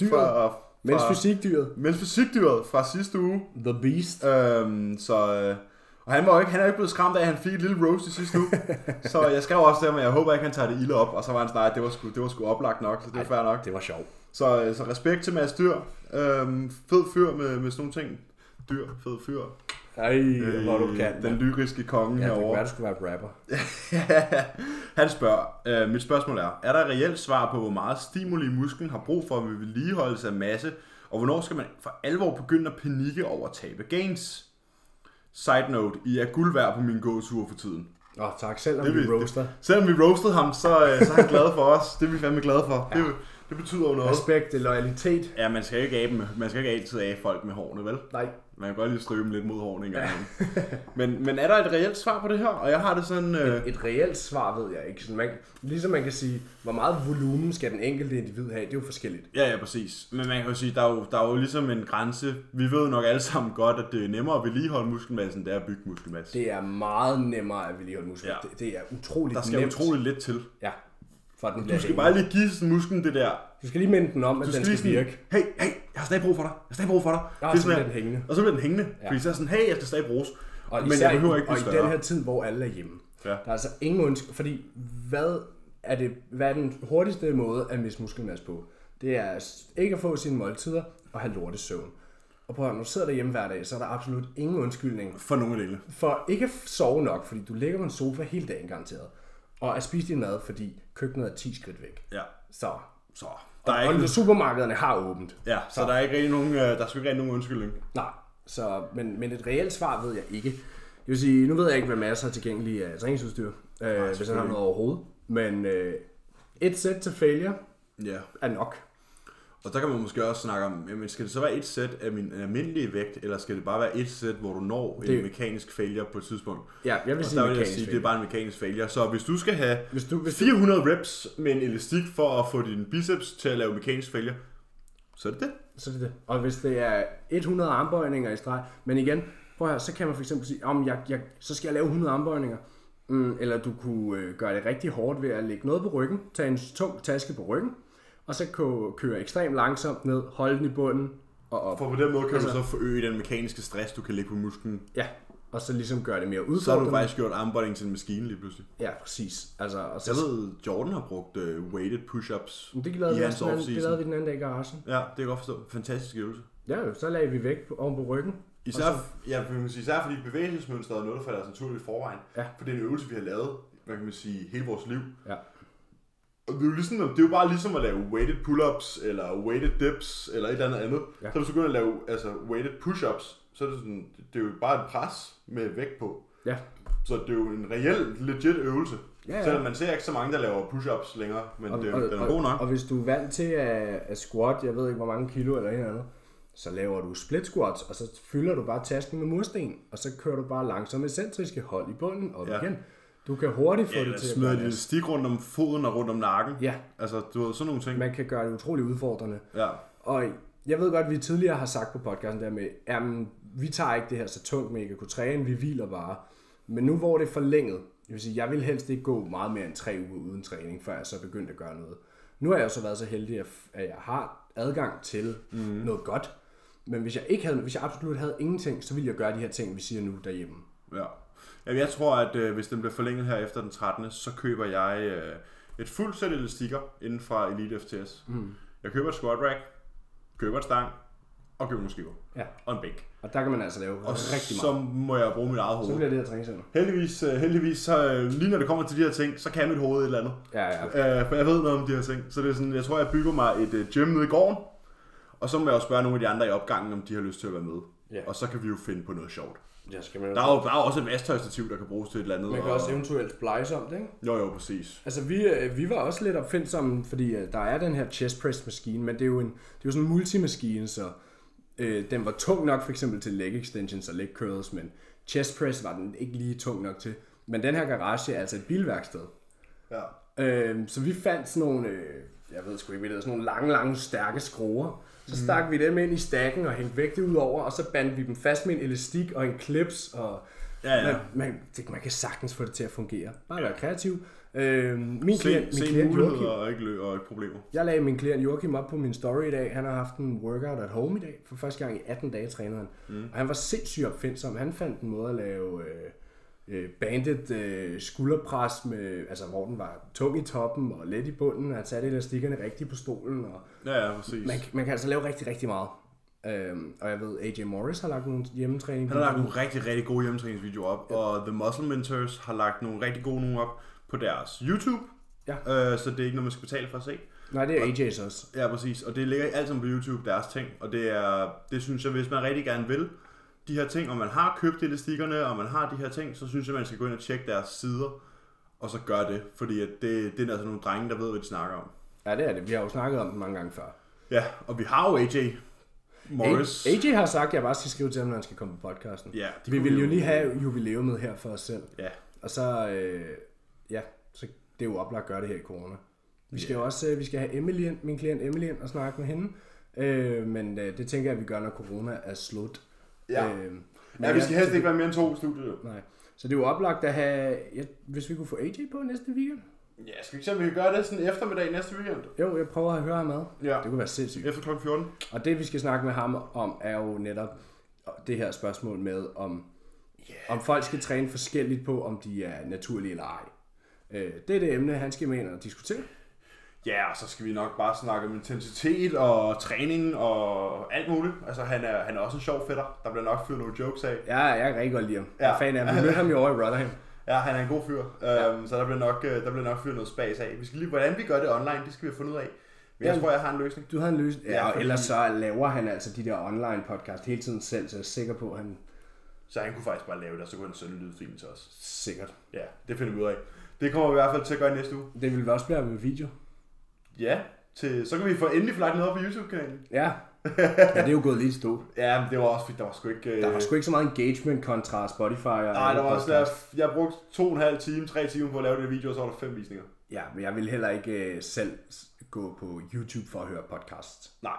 Dyret? Fra, fra, Mens fysikdyret. mens fysikdyret fra sidste uge. The Beast. Øhm, så, øh, og han var ikke, han er jo ikke blevet skræmt af, at han fik et lille roast i sidste uge. så jeg skrev også der, men jeg håber ikke, han tager det ilde op. Og så var han sådan, nej, det var sgu, det var sgu oplagt nok, så det er fair nok. Det var sjovt. Så, øh, så respekt til Mads Dyr. Øhm, fed fyr med, med sådan nogle ting. Dyr, fed fyr. Ej, hvor du kan. Den lyriske konge ja, det herovre. være, du skulle være rapper. Han spørger, øh, mit spørgsmål er, er der reelt svar på, hvor meget stimuli musklen har brug for ved vedligeholdelse af masse, og hvornår skal man for alvor begynde at panikke over at tabe gains? Side note, I er guld værd på min gåtur for tiden. Åh, oh, tak. Selvom Det vi vil- roaster. Selvom vi roastede ham, så, øh, så er han glad for os. Det er vi fandme glade for. Ja. Det, det betyder jo noget. Respekt, loyalitet. Ja, man skal ikke abe man skal ikke altid af folk med hårene, vel? Nej. Man kan godt lige stryge lidt mod hårene en gang. Ja. men, men er der et reelt svar på det her? Og jeg har det sådan... Øh, Et reelt svar ved jeg ikke. Sådan, man, ligesom man kan sige, hvor meget volumen skal den enkelte individ have, det er jo forskelligt. Ja, ja, præcis. Men man kan jo sige, der er jo, der er jo ligesom en grænse. Vi ved nok alle sammen godt, at det er nemmere at vedligeholde muskelmasse, end det er at bygge muskelmasse. Det er meget nemmere at vedligeholde. Ja. Ja. Det, det er utroligt Der skal nemt. utroligt lidt til. Ja, for at den Du bliver skal hængende. bare lige give sådan musklen det der. Du skal lige minde den om, at Du den skal skal, lige sådan, virke. hey, hey, jeg har stadig brug for dig. Jeg har stadig brug for dig. Ja, Det er så sådan bliver her. den hængende. Og så bliver den hængende. Ja. Fordi så er sådan, hey, jeg skal stadig bruges. Og Men især jeg behøver ikke og blive i større. den her tid, hvor alle er hjemme. Ja. Der er altså ingen undskyld, fordi hvad er, det, hvad er den hurtigste måde at miste muskelmasse på? Det er s- ikke at få sine måltider og have lortet søvn. Og prøv at høre, når du sidder derhjemme hver dag, så er der absolut ingen undskyldning For nogle af delene. for ikke at sove nok, fordi du ligger på en sofa hele dagen garanteret. Og at spise din mad, fordi køkkenet er 10 skridt væk. Ja. Så, Så og, der er ikke, og supermarkederne har åbent. ja, så der er ikke rigtig nogen, øh, der er sgu ikke rigtig nogen undskyldning. Nej, så, men, men et reelt svar ved jeg ikke. Jeg vil sige, nu ved jeg ikke, hvad masser er tilgængelige af træningsudstyr, øh, hvis han har noget overhovedet. Men øh, et sæt til failure Ja. er nok. Og der kan man måske også snakke om, jamen, skal det så være et sæt af min almindelige vægt, eller skal det bare være et sæt, hvor du når det... En mekanisk failure på et tidspunkt? Ja, jeg vil Og sige der vil jeg sige, det er bare en mekanisk failure. Så hvis du skal have Hvis du, hvis du, 400 reps med en elastik for at få din biceps til at lave mekanisk failure, så er det det. så er det det. Og hvis det er 100 armbøjninger i streg, men igen, prøv her, så kan man for eksempel sige, om jeg, jeg, så skal jeg lave 100 armbøjninger. Mm, eller du kunne øh, gøre det rigtig hårdt ved at lægge noget på ryggen, tage en tung taske på ryggen, og så køre ekstremt langsomt ned, holde den i bunden og op. For på den måde kan Altså- du så forøge den mekaniske stress, du kan lægge på musklen. Ja, og så ligesom gøre det mere Så har du udfordrende. faktisk gjort armbøjning til en maskine lige pludselig. Ja, præcis. Altså, og så, Jeg ved, Jordan har brugt uh, weighted push-ups det, lavede i hans den anden, det lavede vi den anden dag i garagen. Ja, det kan jeg godt forstå. Fantastisk øvelse. Ja, jo, så lagde vi vægt oven på ryggen. Især, Og ja, man sige, især fordi bevægelsesmønstret er noget, der falder os naturligt i forvejen. Ja. For det er en øvelse, vi har lavet, hvad kan man sige, hele vores liv. Ja. Og det er, jo ligesom, det er jo bare ligesom at lave weighted pull-ups, eller weighted dips, eller et eller andet andet. Ja. Så hvis du begynder at lave altså, weighted push-ups, så er det sådan, det er jo bare et pres med vægt på. Ja. Så det er jo en reel, legit øvelse. Ja, ja. Selvom man ser ikke så mange, der laver push-ups længere, men Og, det, er- og, den er og, god nok. og hvis du er vant til at, at squat, jeg ved ikke hvor mange kilo eller eller andet, så laver du split squats, og så fylder du bare tasken med mursten, og så kører du bare langsomt med centriske hold i bunden op ja. igen. Du kan hurtigt få Ja, det til at gøre det. elastik rundt om foden og rundt om nakken. Ja, Altså, du ved, sådan nogle ting. man kan gøre det utrolig udfordrende. Ja. Og jeg ved godt, at vi tidligere har sagt på podcasten der med, jamen, vi tager ikke det her så tungt med ikke træne, vi hviler bare. Men nu hvor det er forlænget, det vil sige, jeg vil helst ikke gå meget mere end tre uger uden træning, før jeg så begyndte at gøre noget. Nu har jeg jo så været så heldig, at at jeg har adgang til mm. noget godt. Men hvis jeg ikke havde, hvis jeg absolut havde ingenting, så ville jeg gøre de her ting, vi siger nu derhjemme. Ja. Jamen, jeg tror, at øh, hvis den bliver forlænget her efter den 13., så køber jeg øh, et fuldt sæt elastikker inden fra Elite FTS. Mm. Jeg køber et squat rack, køber et stang, og køber nogle skiver. Ja. Og en bænk. Og der kan man altså lave Og rigtig så meget. må jeg bruge mit eget Så hoved. bliver det her træningscenter. Heldigvis, øh, heldigvis så, øh, lige når det kommer til de her ting, så kan mit hoved et eller andet. Ja, ja. Øh, for jeg ved noget om de her ting. Så det er sådan, jeg tror, jeg bygger mig et øh, gym nede i gården. Og så må jeg jo spørge nogle af de andre i opgangen, om de har lyst til at være med. Ja. Og så kan vi jo finde på noget sjovt. Ja, skal man, Der er jo, der er jo også et vasktøjstativ, der kan bruges til et eller andet. man kan og- også eventuelt splice om det, ikke? Jo, jo, præcis. Altså, vi, øh, vi var også lidt opfindsomme, fordi øh, der er den her chest press maskine, men det er jo, en, det er jo sådan en multimaskine, så øh, den var tung nok for eksempel til leg extensions og leg curls, men chest press var den ikke lige tung nok til. Men den her garage er altså et bilværksted. Ja. Øh, så vi fandt sådan nogle, øh, jeg ved sgu ikke, hvad det sådan nogle lange, lange, stærke skruer. Så stak vi dem ind i stakken og hængte vægte ud over, og så bandt vi dem fast med en elastik og en clips, og Ja, ja. man, man, det, man kan sagtens få det til at fungere. Bare være kreativ. Øh, min Se, klient, min se klient Joachim, og ikke, lø- og ikke problemer. jeg lagde min klient Joachim op på min story i dag. Han har haft en workout at home i dag. For første gang i 18 dage træner han. Mm. Og han var sindssygt opfindsom. Han fandt en måde at lave øh, øh, bandet øh, skulderpres, med, altså, hvor den var tung i toppen og let i bunden. Han satte elastikkerne rigtigt på stolen. Og Ja, ja, præcis. man, man kan altså lave rigtig, rigtig meget. Øhm, og jeg ved, AJ Morris har lagt nogle hjemmetræning. Han har lagt nogle rigtig, rigtig gode hjemmetræningsvideoer op, ja. og The Muscle Mentors har lagt nogle rigtig gode nogle op på deres YouTube. Ja. Øh, så det er ikke noget, man skal betale for at se. Nej, det er AJ's også. Ja, præcis. Og det ligger alt sammen på YouTube, deres ting. Og det er, det synes jeg, hvis man rigtig gerne vil de her ting, og man har købt elastikkerne, og man har de her ting, så synes jeg, man skal gå ind og tjekke deres sider, og så gøre det. Fordi at det, det er altså nogle drenge, der ved, hvad de snakker om. Ja, det er det. Vi har jo snakket om det mange gange før. Ja, og vi har jo AJ Morris. AJ har sagt, at jeg bare skal skrive til ham, når han skal komme på podcasten. Ja, Vi vil jo lige have jubileumet her for os selv. Ja, Og så, øh, ja, så det er jo oplagt at gøre det her i corona. Vi skal jo også øh, vi skal have Emily min klient Emily ind og snakke med hende. Øh, men øh, det tænker jeg, at vi gør, når corona er slut. Ja. Øh, men ja vi skal helst ikke være mere end to studier. Nej. Så det er jo oplagt at have, ja, hvis vi kunne få AJ på næste weekend. Ja, skal vi se, om vi kan gøre det sådan eftermiddag næste weekend? Jo, jeg prøver at høre ham ad. Ja. Det kunne være sindssygt. Efter kl. 14. Og det vi skal snakke med ham om, er jo netop det her spørgsmål med, om, yeah. om folk skal træne forskelligt på, om de er naturlige eller ej. Øh, det er det emne, han skal med ind og diskutere. Ja, og så skal vi nok bare snakke om intensitet og træning og alt muligt. Altså, han er, han er også en sjov fætter. Der bliver nok fyret nogle jokes af. Ja, jeg kan rigtig godt lide ham. Ja. Ja. Fan af ham. Vi mødte ham jo over i Rotherham. Ja, han er en god fyr. Ja. Um, så der bliver, nok, øh, der bliver nok fyret noget spas af. Vi skal lige, hvordan vi gør det online, det skal vi have fundet ud af. Men jeg Ja. tror, jeg har en løsning. Du har en løsning. Ja, Ja, fordi- ellers så laver han altså de der online podcast hele tiden selv, så jeg er sikker på, at han Så han kunne faktisk bare lave det, og så kunne han sende lydfilen til os. sikkert. Ja, det finder vi ud af. Det kommer vi i hvert fald til at gøre i næste uge. Det vil også blive med video. Ja, til, så kan vi få endelig få lagt noget op på YouTube-kanalen. Ja. ja, det er jo gået lige stå. Ja, men det var også, fordi der var sgu ikke... øh, Der var sgu ikke så meget engagement kontra Spotify og Nej, der var også der, jeg brugte to og en halv time, tre timer på at lave det video, og så var der fem visninger. Ja, men jeg vil heller ikke øh, selv gå på YouTube for at høre podcast. Nej.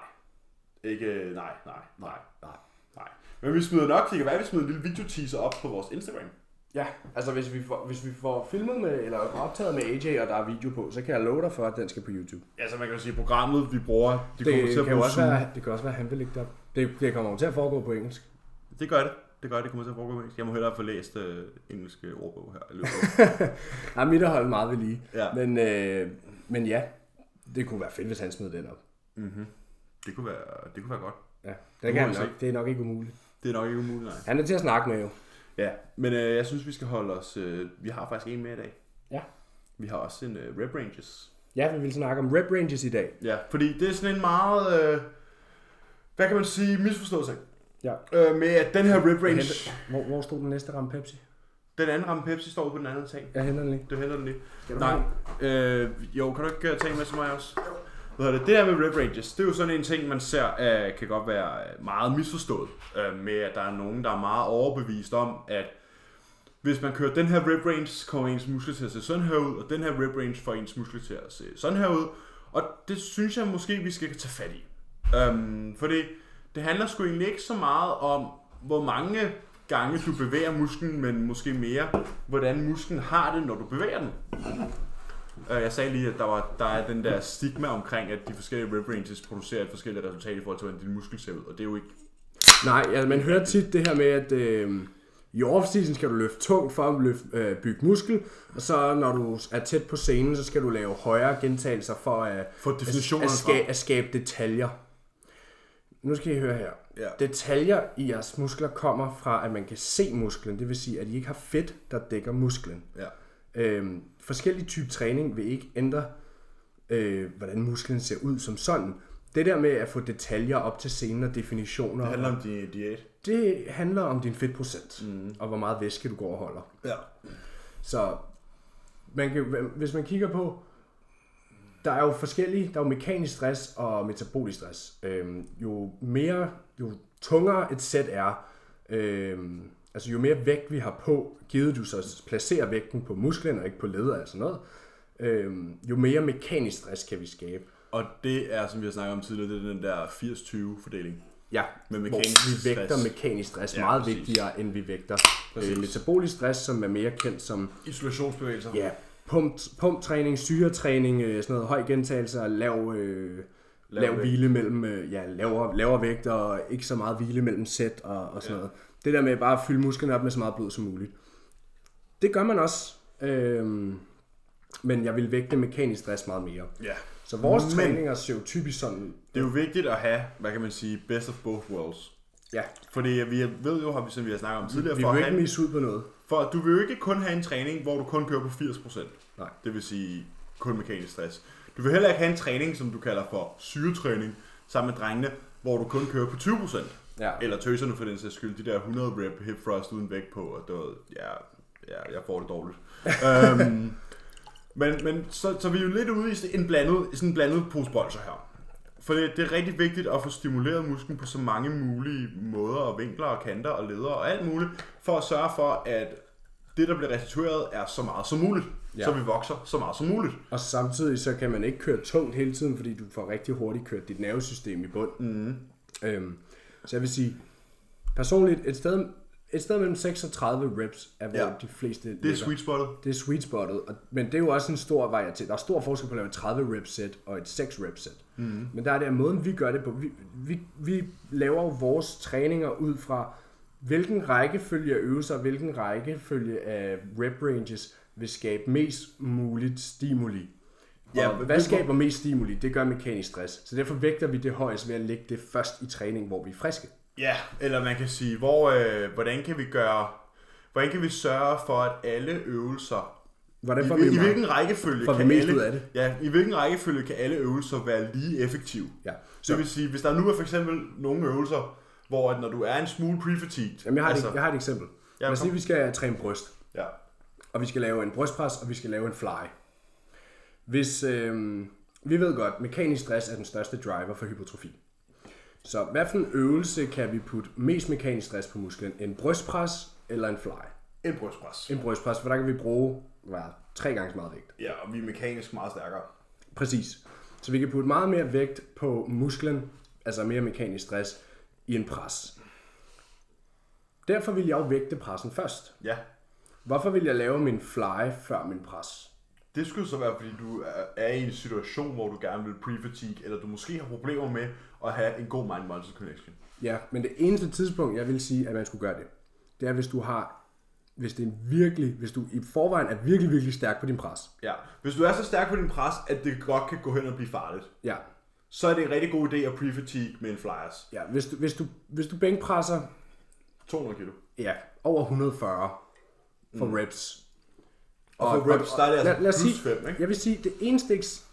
Ikke, nej, nej, nej, Nej. nej. Men vi smider nok, det kan være, at vi smider en lille videoteaser op på vores Instagram. Ja, altså hvis vi, får, hvis vi får filmet med, eller optaget med AJ, og der er video på, så kan jeg love dig for, at den skal på YouTube. Altså man kan jo sige, programmet vi bruger, det, Det, kommer til det at bruge også være, det kan også være, at han vil lægge det op. Det, det kommer til at foregå på engelsk. Det gør det. Det gør det, det kommer til at foregå med engelsk. Jeg må hellere få læst øh, engelske ordbog her. Ja, mit holdt meget ved lige. Ja. Men, øh, men ja, det kunne være fedt, hvis han smed den op. mm-hmm. Det kunne være, det kunne være godt. Ja, det, må kan nok, det er nok ikke umuligt. Det er nok ikke umuligt, nej. Han er til at snakke med jo. Ja, men øh, jeg synes, vi skal holde os... Øh, vi har faktisk en mere i dag. Ja. Vi har også en øh, Rep Ranges. Ja, vi vil snakke om rep ranges i dag. Ja, fordi det er sådan en meget... Øh, hvad kan man sige? Misforstået ting. Ja. Øh, med at den her Rep Range... henter- Hvor, hvor stod den næste ramme Pepsi? Den anden ramme Pepsi står på den anden tag. Jeg henter den lige. Du henter den lige. Skal du Nej. Øh, jo, kan du ikke øh, tage med til mig også? Hvad det? det der med Red Rangers, det er jo sådan en ting, man ser, øh, kan godt være øh, meget misforstået. Øh, med at der er nogen, der er meget overbevist om, at hvis man kører den her rep range, kommer ens muskler til at se sådan her ud, og den her rep range får ens muskler til at se sådan her ud. Og det synes jeg måske, vi skal tage fat i. Øhm, um, for det handler sgu egentlig ikke så meget om, hvor mange gange du bevæger musklen, men måske mere, hvordan musklen har det, når du bevæger den. Øh, Jeg sagde lige, at der, var, der er den der stigma omkring, at de forskellige rep ranges producerer et forskelligt resultat i forhold til, hvordan din muskel ser ud, og det er jo ikke... Nej, ja, man hører tit det her med, at øh, i off-season skal du løfte tungt for at løfte, øh, bygge muskel, og så når du er tæt på scenen, så skal du lave højere gentagelser for at, For at, at, skabe, at skabe detaljer. Nu skal I høre her. Ja. Detaljer i jeres muskler kommer fra, at man kan se musklen, det vil sige, at I ikke har fedt, der dækker musklen. Ja. Øhm, forskellige type træning vil ikke ændre, øh, hvordan musklen ser ud som sådan. Det der med at få detaljer op til scenen og definitioner, Det handler om din diæt. det handler om din fedtprocent, mm. og hvor meget væske du går og holder. Ja. Så man kan, hvis man kigger på, der er jo forskellige, der er jo mekanisk stress og metabolisk stress. Øhm, jo mere, jo tungere et sæt er, øhm, altså jo mere vægt vi har på, givet du så placerer vægten på musklen og ikke på leder og sådan noget, øhm, jo mere mekanisk stress kan vi skabe. Og det er, som vi har snakket om tidligere, det er den der 80-20 fordeling. Ja, Med hvor mekanisk vi vægter stress. mekanisk stress Ja, meget præcis. vigtigere, end vi vægter Præcis. øh, metabolisk stress, som er mere kendt som Isolationsbevægelser. Ja, pump, pumptræning, syretræning, øh, sådan noget høj gentagelser, lav, øh, Lav lav, hvile mellem, øh, ja, lavere, lavere vægt og ikke så meget hvile mellem sæt og, og sådan ja. noget. Det der med bare at fylde musklerne op med så meget blod som muligt. Det gør man også, øh, men jeg vil vægte mekanisk stress meget mere. ja. Så vores Men- træninger ser jo typisk sådan, Det er jo vigtigt at have, hvad kan man sige, best of both worlds. ja, Fordi vi ved jo, har vi- som vi har snakket om tidligere, vi for, vil at ikke misse ud på noget. for du vil jo ikke kun have en træning, hvor du kun kører på 80%. Nej. Det vil sige kun mekanisk stress. Du vil heller ikke have en træning, som du kalder for syretræning, sammen med drengene, hvor du kun kører på 20%. Ja. Eller tøserne for den sags skyld, de der 100 rep hip thrust uden vægt på, og det var, ja, ja, jeg får det dårligt. øhm, men men så, så vi er jo lidt ude i sådan en blandet, sådan en blandet pose her. For det, det er rigtig vigtigt at få stimuleret musklen på så mange mulige måder, og vinkler og kanter og leder og alt muligt, for at sørge for, at det, der bliver restitueret, er så meget som muligt. Ja. Ja. Så vi vokser så meget som muligt. Og samtidig så kan man ikke køre tungt hele tiden, fordi du får rigtig hurtigt kørt dit nervesystem i bund. Mm. Øhm, så jeg vil sige, personligt, et sted, et sted mellem 6 og 30 reps er, hvor Ja. de fleste Det er ligger. sweet spottet. Det er sweet spottet, og, men det er jo også en stor variatet. Der er stor forskel på at lave et 30 rep sæt og et 6 rep sæt. Mm. Men der er det at måden, vi gør det på. Vi, vi, vi laver jo vores træninger ud fra, hvilken rækkefølge af øvelser, hvilken rækkefølge af rep ranges vil skabe mest muligt stimuli. Ja, og hvad skaber mest stimuli? Det gør mekanisk stress. Så derfor vægter vi det højst ved at lægge det først i træning, hvor vi er friske. Ja, eller man kan sige, hvor, øh, hvordan kan vi gøre, hvordan kan vi sørge for, at alle øvelser, Hvordan i, får i, vi, i hvilken rækkefølge får vi kan mest alle, ud af det? Ja, i hvilken rækkefølge kan alle øvelser være lige effektive? Ja. Så det vil sige, hvis der nu er for eksempel nogle øvelser, hvor at når du er en smule pre-fatigued, Jamen, jeg har, altså, et, jeg har et eksempel. Ja, Lad os sige, vi skal træne bryst. ja, og vi skal lave en brystpres, og vi skal lave en fly. Hvis, øh, vi ved godt, mekanisk stress er den største driver for hypertrofi. Så hvad for en øvelse kan vi putte mest mekanisk stress på musklen? En brystpres eller en fly? en brystpres. En brystpres, for der kan vi bruge hvad, tre gange så meget vægt. Ja, og vi er mekanisk meget stærkere. Præcis. Så vi kan putte meget mere vægt på musklen, altså mere mekanisk stress, i en pres. Derfor vil jeg jo vægte pressen først. Ja, Hvorfor vil jeg lave min fly før min pres? Det skulle så være, fordi du er- i en situation, hvor du gerne vil pre-fatigue, eller du måske har problemer med at have en god mind-muscle connection. Ja, men det eneste tidspunkt, jeg vil sige, at man skulle gøre det, det er, hvis du har, hvis det er virkelig, hvis du i forvejen er virkelig, virkelig stærk på din pres. Ja, hvis du er så stærk på din pres, at det godt kan gå hen og blive farligt, Ja, så er det en rigtig god idé at pre-fatigue med en flyers. ja hvis, du, hvis, du, hvis du bænkpresser 200 kilo. ja, over 140 for mm. reps. Og for reps, der er det altså lad, lad os plus sige, 5, ikke? Jeg vil sige, det eneste eks,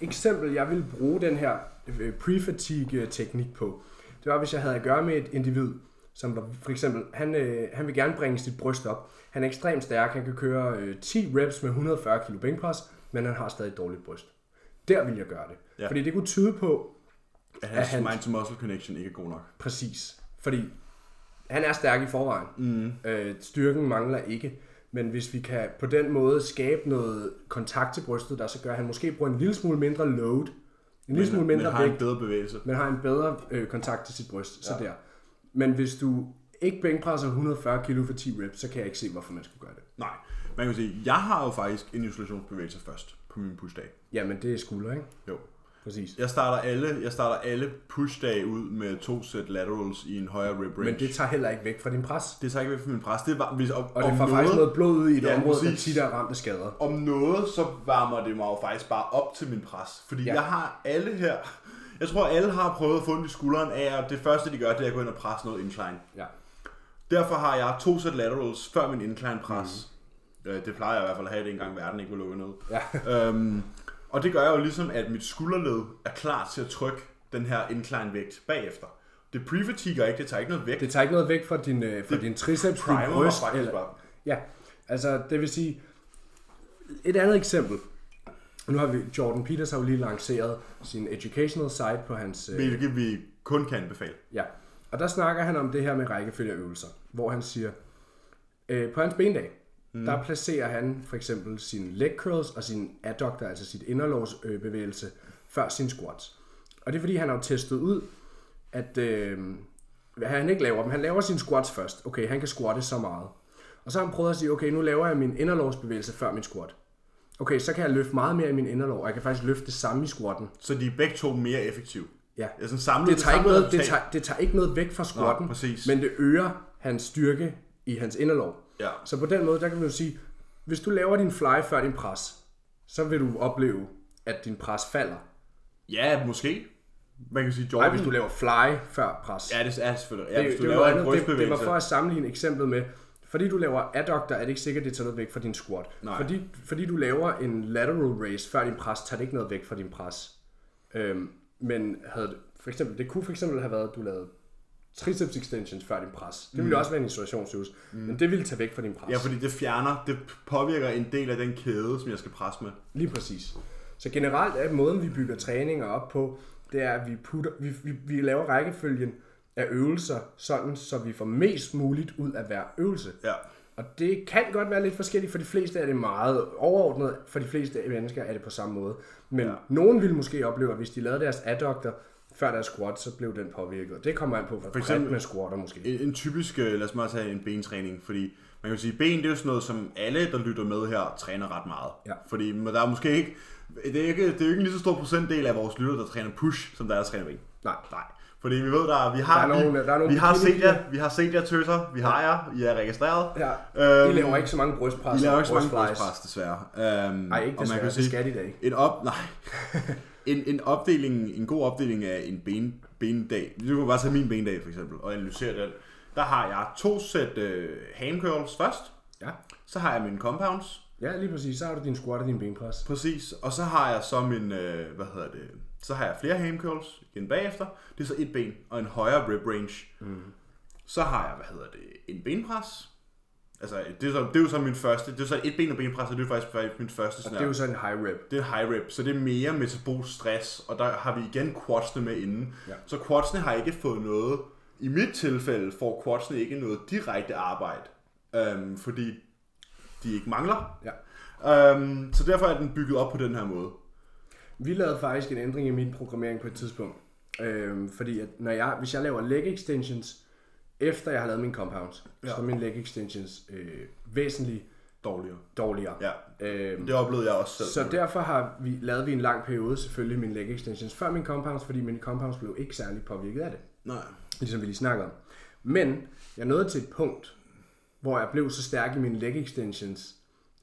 eksempel, jeg vil bruge den her øh, pre-fatigue teknik på, det var, hvis jeg havde at gøre med et individ, som var for eksempel, han, øh, han vil gerne bringe sit bryst op. Han er ekstremt stærk, han kan køre øh, 10 reps med 140 kg bænkpres, men han har stadig et dårligt bryst. Der vil jeg gøre det. Ja. Fordi det kunne tyde på, At hans han- mind-to-muscle connection ikke er god nok. Præcis. Fordi han er stærk i forvejen. Mm. Øh, styrken mangler ikke. Men hvis vi kan på den måde skabe noget kontakt til brystet, der så gør, at han måske bruger en lille smule mindre load, en lille smule Men mindre har en vægt, bedre bevægelse. men har en bedre øh, kontakt til sit bryst, ja. så der. Men hvis du ikke bænkpresser 140 kg for 10 reps, så kan jeg ikke se, hvorfor man skulle gøre det. Nej, man kan sige, jeg har jo faktisk en isolationsbevægelse først på min pushdag. Jamen, det er skulder, ikke? Jo. Præcis. Jeg starter alle, jeg starter alle pushdage ud med to sæt laterals i en højere rep range. Men det tager heller ikke væk fra din pres. det tager ikke væk fra min pres. Det var, hvis, om, Og det får faktisk noget blod ud i et Ja, område, der præcis. tit er ramt af skader. om noget, så varmer det mig jo faktisk bare op til min pres. Fordi Ja. jeg har alle her... Jeg tror, alle har prøvet at få ondt i skulderen af, at det første, de gør, det er at gå ind og presse noget incline. Ja. Derfor har jeg to sæt laterals før min incline pres. Mm. Det plejer jeg i hvert fald at have, det engang verden ikke var lukket ned. Ja. øhm, og det gør jo ligesom, at mit skulderled er klar til at trykke den her incline vægt bagefter. Det pre-fatiguer ikke, det tager ikke noget vægt. Det tager ikke noget væk fra din, øh, fra din triceps, din bryst. Eller, bare. ja, altså det vil sige, et andet eksempel. Nu har vi, Jordan Peters har jo lige lanceret sin educational site på hans... Øh, Hvilket vi kun kan anbefale. Ja, og der snakker han om det her med rækkefølgeøvelser, hvor han siger, øh, på hans bendag, mm. der placerer han for eksempel sine leg curls og sin adductor, altså sit inderlovsbevægelse, øh, før sin squats. Og det er fordi, han har jo testet ud, at øh, han ikke laver dem. Han laver sine squats først. Okay, han kan squatte så meget. Og så har han prøvet at sige, okay, nu laver jeg min inderlovsbevægelse før min squat. Okay, så kan jeg løfte meget mere i min inderlov, og jeg kan faktisk løfte det samme i squatten. Så de er begge to mere effektive. Ja. Altså samlet, Det tager, ikke samlet noget, det, tager, det tager ikke noget væk fra squatten, Nå, præcis. men det øger hans styrke i hans inderlov. Ja. Så på den måde, der kan man jo sige, hvis du laver din fly før din pres, så vil du opleve, at din pres falder. Ja, måske. Man kan sige Nej, Jordan. hvis du laver fly før pres. Ja, det er selvfølgelig. Ja, det, hvis du det, laver var en det, det var for at sammenligne eksemplet med, fordi du laver adductor, er det ikke sikkert, det tager noget væk fra din squat. Nej. Fordi, fordi du laver en lateral raise før din pres, tager det ikke noget væk fra din pres. Øhm, men havde for eksempel, det kunne for eksempel have været, at du lavede triceps extensions før din pres. Det ville også være en isolationsøvelse, mm. men det ville tage væk fra din pres. Ja, fordi det fjerner, det påvirker en del af den kæde, som jeg skal presse med. Lige præcis. Så generelt er måden, vi bygger træninger op på, det er, at vi, putter, vi, vi, vi laver rækkefølgen af øvelser, sådan så vi får mest muligt ud af hver øvelse. Ja. Og det kan godt være lidt forskelligt. For de fleste er det meget overordnet. For de fleste mennesker er det på samme måde. Men ja. Nogen vil måske opleve, at hvis de lavede deres adductor før deres squat, så blev den påvirket. Og det kommer an på, hvor For eksempel- med squatter måske. En, en typisk, øh, lad os bare tage en bentræning, fordi man kan sige, ben det er jo sådan noget, som alle, der lytter med her, træner ret meget. Ja. Fordi der er måske ikke, det er, ikke, det er jo ikke en lige så stor procentdel af vores lytter, der træner push, som der er, der træner ben. Nej. Nej. Fordi vi ved, der, vi har, Der er nogle- vi, der er nogle vi har set jer, vi har set jer tøser, vi har jer, I er registreret. Ja. Øhm, De laver ikke så mange brystpres. I laver og ikke så mange brystpres, desværre. Um, Nej, ikke desværre. Det skal de da ikke. En op, nej. en, en opdeling, en god opdeling af en ben, bendag. Du kan bare tage min bendag for eksempel, og analysere den. Der har jeg to sæt øh, hand curls først. Ja. Så har jeg mine compounds. ja, lige præcis. Så har du din squat og din benpres. Præcis. Og så har jeg så min, øh, hvad hedder det, så har jeg flere ham curls igen bagefter. Det er så et ben og en højere rib range. Mm. Så har jeg, hvad hedder det, en benpres. Altså, det er, så, det er jo så min første, det er så et ben og benpres, og det er faktisk, min første Og sådan det er jo så en high rep. det er high rep, så det er mere metabolsk stress, og der har vi igen quadsene med inden. Ja. Så quadsene har ikke fået noget, i mit tilfælde får quadsene ikke noget direkte arbejde, øhm, fordi de ikke mangler. Ja. Øhm, så derfor er den bygget op på den her måde. Vi lavede faktisk en ændring i min programmering på et tidspunkt. Øhm, fordi at når jeg, hvis jeg laver leg extensions, efter jeg har lavet mine compounds, ja. så er mine leg extensions øh, væsentligt Dårligere. dårligere. Ja, Øhm, det oplevede jeg også selv. så derfor har vi lavet vi en lang periode selvfølgelig mine leg extensions før mine compounds, fordi mine compounds blev ikke særlig påvirket af det, Nej. ligesom vi lige snakkede om. Men jeg nåede til et punkt, hvor jeg blev så stærk i mine leg extensions,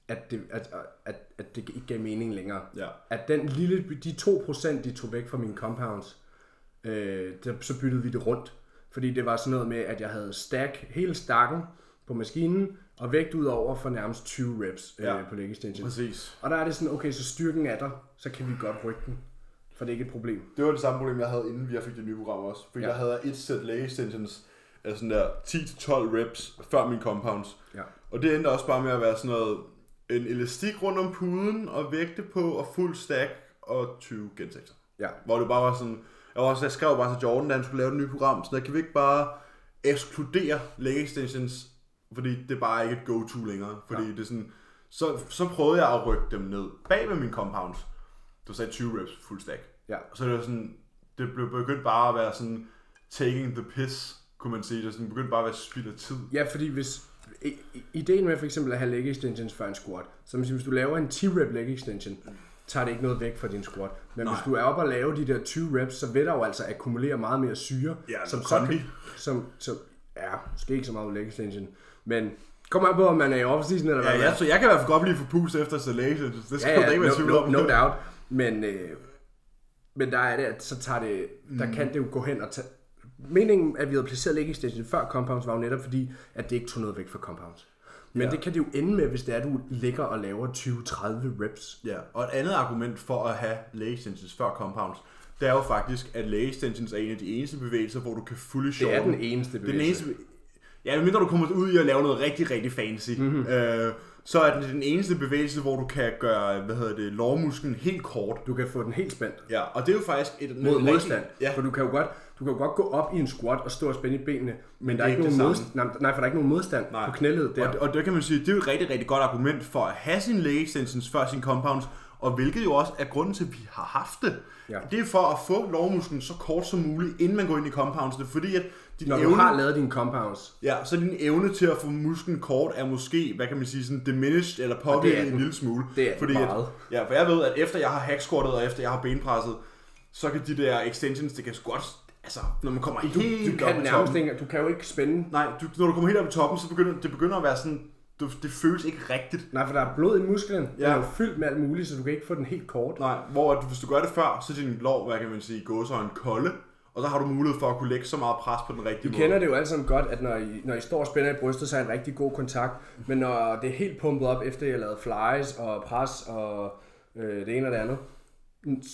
at det, at, at, at det ikke gav mening længere. Ja. At den lille, de 2% de tog væk fra mine compounds, øh, der, så byttede vi det rundt. Fordi det var sådan noget med, at jeg havde stack hele stakken på maskinen, og vægt ud over for nærmest 20 reps øh, Ja. på leg extension. Præcis. Og der er det sådan, okay, så styrken er der, så kan vi godt rykke den. For det er ikke et problem. Det var det samme problem, jeg havde, inden vi fik det nye program også. Fordi Ja. ja. jeg havde et sæt leg extensions, af sådan der 10-12 reps, før min compounds. Ja. Og det endte også bare med at være sådan noget, en elastik rundt om puden, og vægte på, og fuld stack, og 20 gentagelser. Ja. Hvor det bare var sådan, jeg, var også, jeg skrev bare til Jordan, da han skulle lave det nye program, sådan der, kan vi ikke bare ekskludere leg extensions fordi det er bare ikke et go-to længere. Fordi ja. det er sådan, så, så prøvede jeg at rykke dem ned bag ved min compounds. Du sagde 20 reps fuld stack. Ja. Og så er det sådan, det blev begyndt bare at være sådan, taking the piss, kunne man sige. Det sådan, begyndte bare at være spild af tid. Ja, fordi hvis... Ideen med for eksempel at have leg extensions før en squat, siger, hvis du laver en 10-rep leg extension, tager det ikke noget væk fra din squat. Men Nej. hvis du er oppe og lave de der 20 reps, så vil der jo altså akkumulere meget mere syre. Ja, som så kan, som, som, ja, måske ikke så meget leg extension, men kommer an på, om man er i off-season eller hvad Ja, er. så jeg kan i hvert fald godt blive forpustet efter Salation. Det skal Ja, ja, ja, ja, ikke være no, tvivl no, no doubt. Men, øh, men der er det, at så tager det, der Mm. kan det jo gå hen og tage... Meningen, at vi havde placeret leg extension før compounds, var jo netop fordi, at det ikke tog noget væk fra compounds. Men Ja. det kan det jo ende med, hvis det er, du ligger og laver 20-30 reps. Ja, og et andet argument for at have leg extensions før compounds, det er jo faktisk, at leg extensions er en af de eneste bevægelser, hvor du kan fully Det shorten. er den eneste Det er den bevægelse. eneste... Ja, medmindre du kommer ud i at lave noget rigtig, rigtig fancy, Mhm. mm-hmm. øh, så er den den eneste bevægelse, hvor du kan gøre, hvad hedder det, lårmusklen helt kort. Du kan få den helt spændt Ja, og det er jo faktisk et... mod modstand. Ja, For du kan jo godt, du kan jo godt gå op i en squat og stå og spænde i benene, men der er er ikke ikke nogen modstand. Nej, nej, for der er ikke nogen modstand Nej. på knæledet der. Og, og det kan man sige, det er jo et rigtig, rigtig godt argument for at have sin leg extensions før sin compounds, og hvilket jo også er grunden til, at vi har haft det. Ja. Det er for at få lårmusklen så kort som muligt, inden man går ind i compounds. Det er fordi, at din Når du evne, har lavet dine compounds, ja, så din evne til at få musklen kort er måske, hvad kan man sige, sådan diminished eller påvirket en lille smule. Det er fordi meget. At, ja, for jeg ved, at efter jeg har hacksquattet og efter jeg har benpresset, så kan de der extensions, det kan godt, altså, når man kommer du, helt du op kan i nærmest toppen, ikke, du kan jo ikke spænde Nej, du, når du kommer helt op i toppen, så begynder det begynder at være sådan, du, det føles ikke rigtigt. Nej, for der er blod i musklen. Ja. Den er jo fyldt med alt muligt, så du kan ikke få den helt kort. Nej, hvor at hvis du gør det før, så er din lår, hvad kan man sige, gåsøjne kolde, og så har du mulighed for at kunne lægge så meget pres på den rigtige I måde. kender det jo alle sammen godt, at når I, når I står og spænder i brystet, så er en rigtig god kontakt. Men når det er helt pumpet op, efter I har lavet flies og pres og øh, det ene og det andet,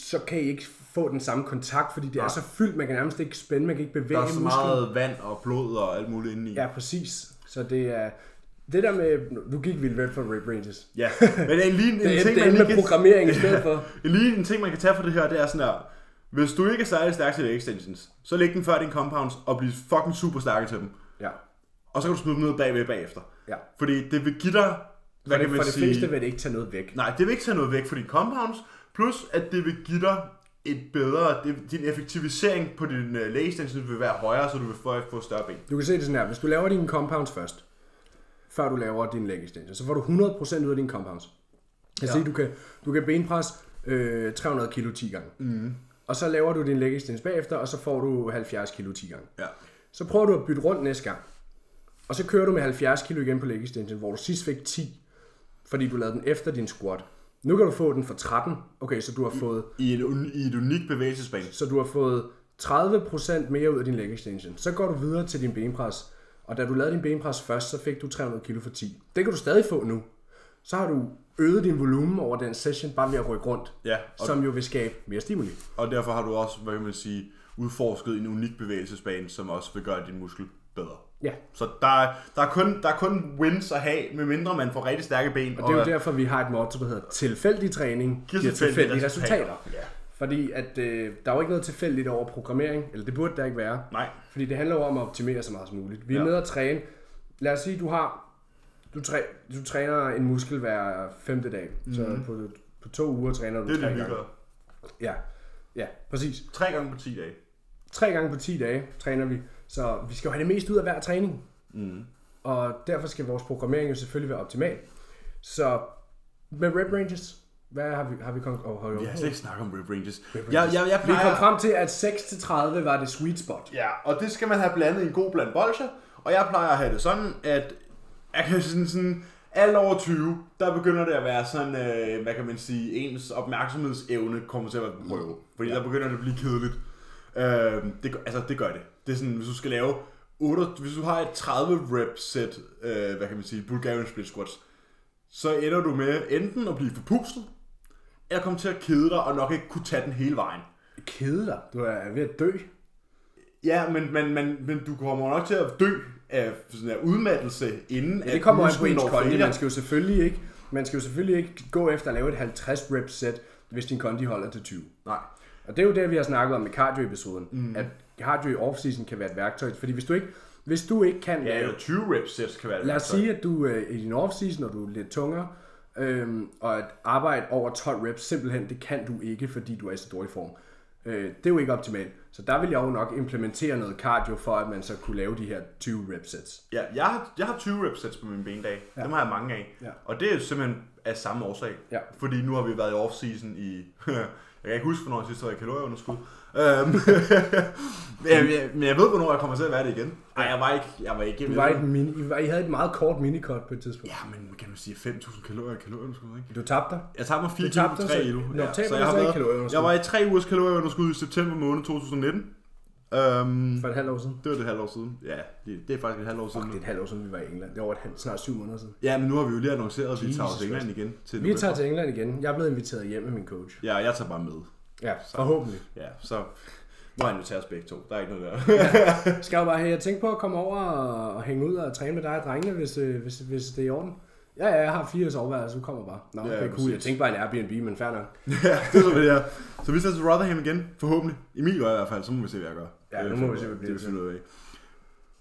så kan I ikke få den samme kontakt, fordi det Nej. er så fyldt, man kan nærmest ikke spænde, man kan ikke bevæge Der er så musklen. meget vand og blod og alt muligt indeni. Ja, præcis. Så det er... Det der med... Nu gik vi lidt for rip ranges. ja. Men en, lige, en, Det en, ting, endte man med lige kan, programmering i stedet for. en, lige en ting, man kan tage fra det her, det er sådan her. Hvis du ikke er særlig stærk til extensions, så læg den før din compounds og bliv fucking super stærk til dem. Ja. Og så kan du smide dem ned bagved bagefter. ja. Fordi det vil give dig, For hvad det, kan man for det sige... fleste vil det ikke tage noget væk. Nej, det vil ikke tage noget væk fra dine compounds, plus at det vil give dig et bedre, det, din effektivisering på din uh, leg extension vil være højere, så du vil få, få større ben. Du kan se det sådan her. Hvis du laver dine compounds først, før du laver din leg extension, så får du 100% ud af dine compounds. Jeg Ja. siger, du kan, du kan benpres øh, 300 kilo 10 gange. Mm. Og så laver du din leg extension bagefter, og så får du 70 kilo 10 gange. Ja. Så prøver du at bytte rundt næste gang. Og så kører du med 70 kilo igen på leg extension, hvor du sidst fik 10, fordi du lavede den efter din squat. Nu kan du få den for 13. Okay, så du har fået I, en, un- I et unikt bevægelsesbane. så du har fået 30% mere ud af din leg extension. Så går du videre til din benpres. Og da du lavede din benpres først, så fik du 300 kg for 10. Det kan du stadig få nu. Så har du øget din volumen over den session, bare ved at rykke rundt. Ja, Som jo vil skabe mere stimuli. og derfor har du også, hvad kan man sige, udforsket en unik bevægelsesbane, som også vil gøre din muskel bedre. Ja, Så der, er- der, er kun, der er kun wins at have, medmindre man får rigtig stærke ben. og det er jo derfor, vi har et motto, der hedder tilfældig træning giver tilfældige resultater. Ja. Fordi at, øh, der er jo ikke noget tilfældigt over programmering, eller det burde der ikke være. Nej. Fordi det handler jo om at optimere så meget som muligt. Vi er Ja. nede at træne. Lad os sige, du har du, træ, du træner en muskel hver femte dag. Mm. Så på, på to uger træner du Mhm. Det tre det, gange. Ja, ja, præcis. Tre gange på 10 dage. Tre gange på 10 dage træner vi. Så vi skal jo have det mest ud af hver træning. Mm. Og derfor skal vores programmering jo selvfølgelig være optimal. Så med rep ranges, hvad har vi, har vi kom, oh, hold, Vi har slet ikke snakket om rip ranges. ranges. Jeg, jeg, jeg vi plejer, kom frem til, at 6-30 var det sweet spot. Ja, og det skal man have blandet i en god bland bolcher. Og jeg plejer at have det sådan, at jeg kan sådan, sådan alt over 20, der begynder det at være sådan, øh, hvad kan man sige, ens opmærksomhedsevne kommer til at være på prøve. Fordi ja. der begynder det at blive kedeligt. Øh, det, altså, det gør det. Det er sådan, hvis du skal lave 8, hvis du har et 30 rep sæt, øh, hvad kan man sige, Bulgarian split squats, så ender du med enten at blive forpustet, eller komme til at kede dig og nok ikke kunne tage den hele vejen. Kede dig. Du er ved at dø. Ja, men, men, men, men du kommer nok til at dø af sådan her udmattelse, inden Ja, det kommer an på ens kondi. Man skal jo selvfølgelig ikke, man skal jo selvfølgelig ikke gå efter at lave et 50 rep sæt, hvis din kondi holder til 20. Nej. Og det er jo det, vi har snakket om i cardio-episoden, mm. at cardio i off-season kan være et værktøj, fordi hvis du ikke, Hvis du ikke kan Ja, eller 20 reps sets kan være det. Lad os værktøj. sige, at du øh, i din off-season, når du er lidt tungere, øhm, og at arbejde over 12 reps, simpelthen, det kan du ikke, fordi du er i så dårlig form. Øh, det er jo ikke optimalt. Så der vil jeg jo nok implementere noget cardio, for at man så kunne lave de her 20 rep sets. Ja, jeg har, jeg har 20 reps sets på min bendag. Ja. Dem har jeg mange af. Ja. Og det er jo simpelthen af samme årsag. Ja. Fordi nu har vi været i off-season i... jeg kan ikke huske, hvornår jeg sidst var i kalorieunderskud. Øhm, men, jeg, men jeg ved, hvornår jeg kommer til at være det igen. Nej, jeg var ikke... Jeg var ikke Du var i, et mini, I, var, I havde et meget kort minicut på et tidspunkt. Ja, men kan du sige 5.000 kalorier i kalorieunderskud, ikke? Du tabte dig. Jeg tabte mig 4 Du kilo på så- 3 kilo. Nå, taber så jeg, har været, kalorieunderskud? jeg var i 3 ugers kalorieunderskud i september måned 2019. Øhm, For et halvt år siden. det var det et halvt år siden. Ja, det, det er faktisk et halvt år siden. Fuck, det er et halvt år siden, vi var i England. Det over et halvt, snart syv måneder siden. Ja, men nu har vi jo lige annonceret, at vi tager Jesus til England igen. Til Vi tager til England igen. Jeg er blevet inviteret hjem med min coach. Ja, jeg tager bare med. Ja, forhåbentlig. Ja, så må han jo tage os begge to. Der er ikke noget der. Skal jeg bare have, jeg tænkte på at komme over og, hænge ud og træne med dig og drengene, hvis, øh, hvis, hvis det er i orden. Ja, ja, jeg har fire soveværelser, så kommer bare. Nå, Ja, okay, cool. præcis. Jeg tænkte bare en Airbnb, men fair nok. ja, det er så det er. Så vi tager til Rotherham igen, forhåbentlig. Emil gør i hvert fald, så må vi se, hvad jeg gør. Ja, Det nu er må vi se, hvad det Det er bliver finde ud af.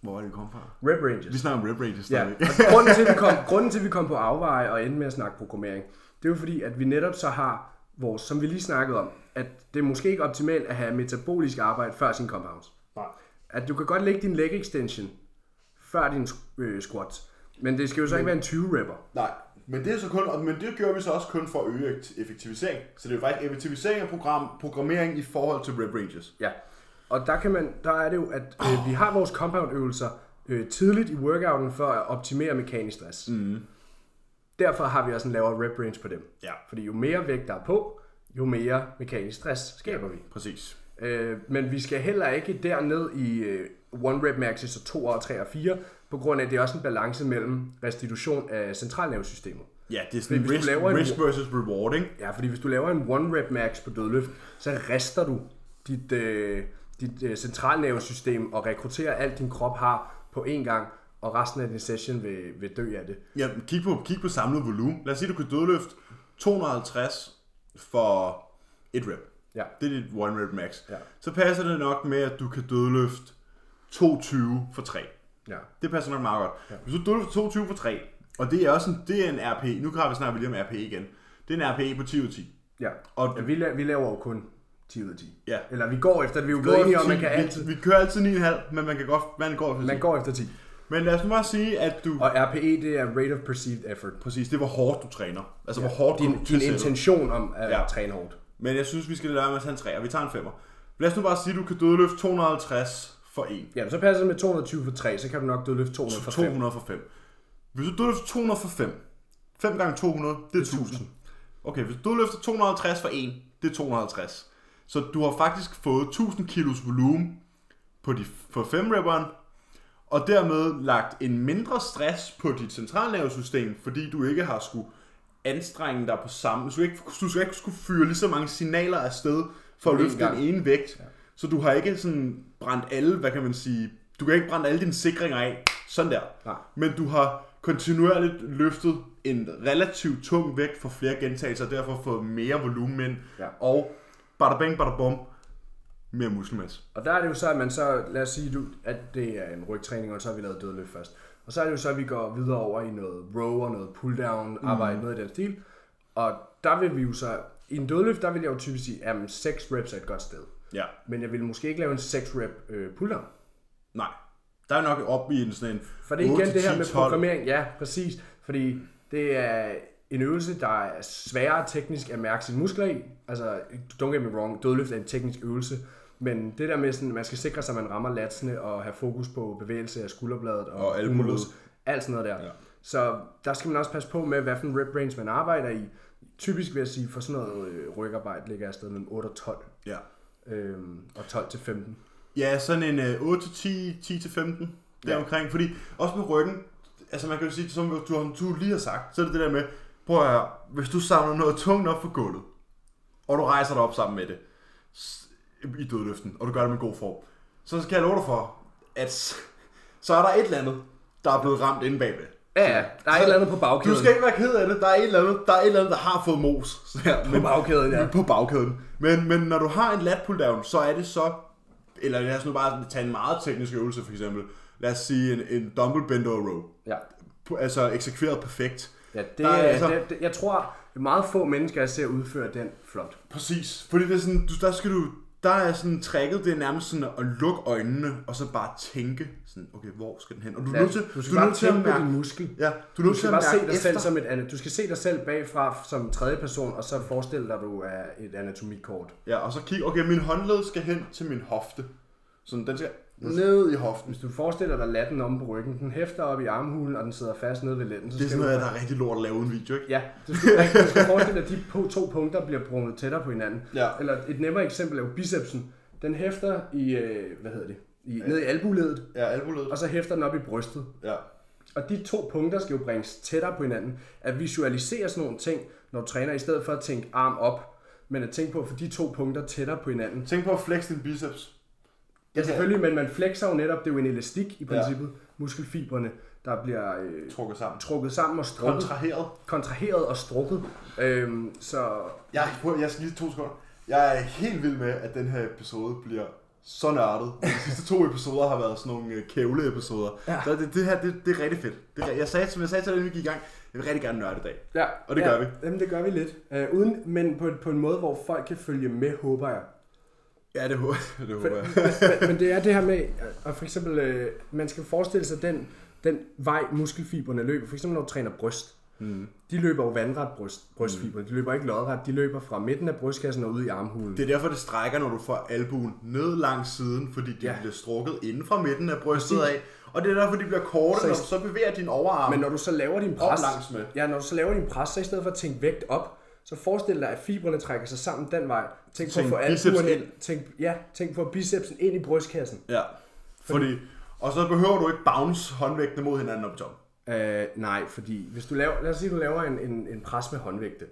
Hvor var det, vi kom fra? Rep ranges. Vi snakker om Rep Ranges Ja, grunden til, at vi kom, grunden til, at vi kom på afveje og endte med at snakke programmering, det er jo fordi, at vi netop så har vores, som vi lige snakkede om, at det er måske ikke optimalt at have metabolisk arbejde før sin compounds. Nej. At du kan godt lægge din leg extension før din øh, squats, men det skal jo så ikke være en 20 repper. Nej, men det, er så kun, men det gjorde vi så også kun for at øge ekt- effektivisering. Så det er jo faktisk effektivisering af program, programmering i forhold til Rep Ranges. Ja, og der, kan man, der er det jo, at øh, vi har vores compound øvelser øh, tidligt i workouten for at optimere mekanisk stress. Mm. Derfor har vi også en lavere rep range på dem. Ja. Fordi jo mere vægt der er på, jo mere mekanisk stress skaber vi. Præcis. Øh, men vi skal heller ikke derned i øh, one rep maxes og 2 og 3 og 4, på grund af, at det er også en balance mellem restitution af centralnervesystemet. Ja, det er sådan du risk, laver en- risk versus reward, ikke? Ja, fordi hvis du laver en one rep max på dødløft, så rester du dit, øh, dit øh, centralnervesystem og rekrutterer alt din krop har på én gang, og resten af din session vil, vil dø af det. Ja, kig på, kig på samlet volumen. Lad os sige, du kan dødløfte 250 for et rep. Ja. Det er dit one rep max. Ja. Så passer det nok med, at du kan dødløfte 220 for 3. Ja. Det passer nok meget godt. Ja. Hvis du dødløfter 22 for 3, og det er også en, det er en RP, nu har vi snart lige om RP igen. Det er en RP på 10 ud af 10. Ja, Og ja vi, la- vi laver jo kun 10 ud af 10. Ja. Eller vi går efter det, vi er jo blevet enige om, man kan vi, altid... vi kører altid 9,5, men man kan godt, man går efter 10. Man går efter 10. Men lad os nu bare sige, at du... Og RPE, det er rate of perceived effort. Præcis, det var hårdt, du træner. Altså, hvor hårdt Din, du din intention om at Ja. ja. træne hårdt. Men jeg synes, vi skal lade være med at tage en 3, og vi tager en 5'er. Lad os nu bare sige, at du kan dødløfte 250 for 1. Ja, så passer det med 220 for 3, så kan du nok dødløfte 200 for 5. 200 for 5. Hvis du dødløfter 200 for 5, 5 gange 200, det er 1000. Okay, hvis du dødløfter 250 for 1, det er 250. Så du har faktisk fået 1000 kilos volumen på de, for 5 repperen, og dermed lagt en mindre stress på dit centralnervesystem, fordi du ikke har skulle anstrenge dig på samme... Du skal ikke, du skal ikke skulle fyre lige så mange signaler afsted for at løfte den ene vægt. Ja. Så du har ikke sådan brændt alle, hvad kan man sige... Du kan ikke brænde alle dine sikringer af. Sådan der. Nej. Men du har kontinuerligt løftet en relativt tung vægt for flere gentagelser, og derfor fået mere volumen ind. Ja. Og bada bang, bada bum, mere muskelmasse. Og der er det jo så, at man så, lad os sige, du, at det er en rygtræning, og så har vi lavet dødløft først. Og så er det jo så, at vi går videre over i noget row og noget pull-down arbejde, mm. noget i den stil. Og der vil vi jo så, i en dødløft, der vil jeg jo typisk sige, at 6 reps er et godt sted. Ja. Men jeg vil måske ikke lave en 6 rep øh, pull-down. Nej. Der er nok op i en sådan en For det er igen 8 det her 10, med 12. programmering. Ja, præcis. Fordi det er en øvelse, der er sværere teknisk at mærke sine muskler i. Altså, don't get me wrong, dødløft er en teknisk øvelse. Men det der med, sådan, man skal sikre sig, at man rammer latsene og have fokus på bevægelse af skulderbladet og, Og humulus, alt sådan noget der. Ja. Så der skal man også passe på med, hvad for en rep range man arbejder i. Typisk vil jeg sige, for sådan noget øh, rygarbejde ligger jeg afsted mellem 8 og 12. Ja. Øhm, og 12 til 15. Ja, sådan en øh, 8 til 10, 10 til 15 der Ja. omkring. Fordi også med ryggen, altså man kan jo sige, som du, du, lige har sagt, så er det det der med, prøv at høre, hvis du samler noget tungt op for gulvet, og du rejser dig op sammen med det, i dødløften, og du gør det med god form, så skal jeg love dig for, at så er der et eller andet, der er blevet ramt inde bagved. Ja, ja, der er et eller andet på bagkæden. Du skal ikke være ked af det. Der er et eller andet, der, er et eller andet, der har fået mos. Så her, På bagkæden, ja. På bagkæden. Men, men når du har en lat pull down, så er det så... Eller lad os nu bare tage en meget teknisk øvelse, for eksempel. lad os sige, en, en dumbbell bend over row. Ja. Altså eksekveret perfekt. Ja, det, Der er altså- det, det, jeg tror, meget få mennesker, jeg ser udføre den flot. Præcis. Fordi det er sådan, du, der skal du, der er sådan tricket, det er nærmest sådan at lukke øjnene, og så bare tænke, sådan, okay, hvor skal den hen? Og du er Ja, nødt til, du skal du bare til at mærke, din muskel. ja, du er nødt til skal at bare se mærke dig selv efter. som et ana- Du skal se dig selv bagfra som tredje person, og så forestille dig, at du er et anatomikort. Ja, og så kig, okay, min håndled skal hen til min hofte. Sådan, den skal ned i hoften. Hvis du forestiller dig latten om på ryggen, den hæfter op i armhulen, og den sidder fast nede ved lænden, så Det er sådan du... noget, der er rigtig lort at lave en video, ikke? Ja, du skal, du skal forestille dig, at de to punkter bliver brunget tættere på hinanden. Ja. Eller et nemmere eksempel er jo bicepsen. Den hæfter i, øh, hvad hedder det, i, ned i albuledet, Ja, albuledet. og så hæfter den op i brystet. Ja. Og de to punkter skal jo bringes tættere på hinanden. At visualisere sådan nogle ting, når du træner, i stedet for at tænke arm op, men at tænke på at få de to punkter tættere på hinanden. Tænk på at flex din biceps. Ja, selvfølgelig, men man flexer jo netop, det er jo en elastik i Ja. princippet, muskelfibrene, der bliver øh, Trukket sammen. trukket sammen og strukket, Kontraheret. kontraheret og strukket. Øhm, så Jeg, jeg skal lige to sekunder. Jeg er helt vild med, at den her episode bliver så nørdet. De sidste to episoder har været sådan nogle øh, kævle-episoder. Ja. Så det, det her, det, det er rigtig fedt. Det er, jeg sagde, som jeg sagde til dig, vi gik i gang, jeg vil rigtig gerne nørde i dag. ja, Og det ja, gør vi. Jamen, det gør vi lidt. Øh, uden, men på, på en måde, hvor folk kan følge med, håber jeg. Ja, det håber, det håber jeg. men, men det er det her med, at for eksempel, øh, man skal forestille sig den, den vej, muskelfiberne løber. For eksempel, når du træner bryst. Mm. De løber jo vandret bryst, brystfibre. De løber ikke lodret. De løber fra midten af brystkassen og ud i armhulen. Det er derfor, det strækker, når du får albuen ned langs siden, fordi de Ja. bliver strukket inden fra midten af brystet Præcis. af. Og det er derfor, de bliver korte, Så når du så bevæger din overarm. Men når du så laver din pres, med. ja, når du så laver din pres, så i stedet for at tænke vægt op, så forestil dig, at fibrene trækker sig sammen den vej. Tænk, Tænk på at få albuen ind. Tænk, ja, tænk på bicepsen ind i brystkassen. Ja, fordi... Og så behøver du ikke bounce håndvægtene mod hinanden op i toppen. Øh, nej, fordi hvis du laver, lad os sige, du laver en, en, en pres med håndvægte.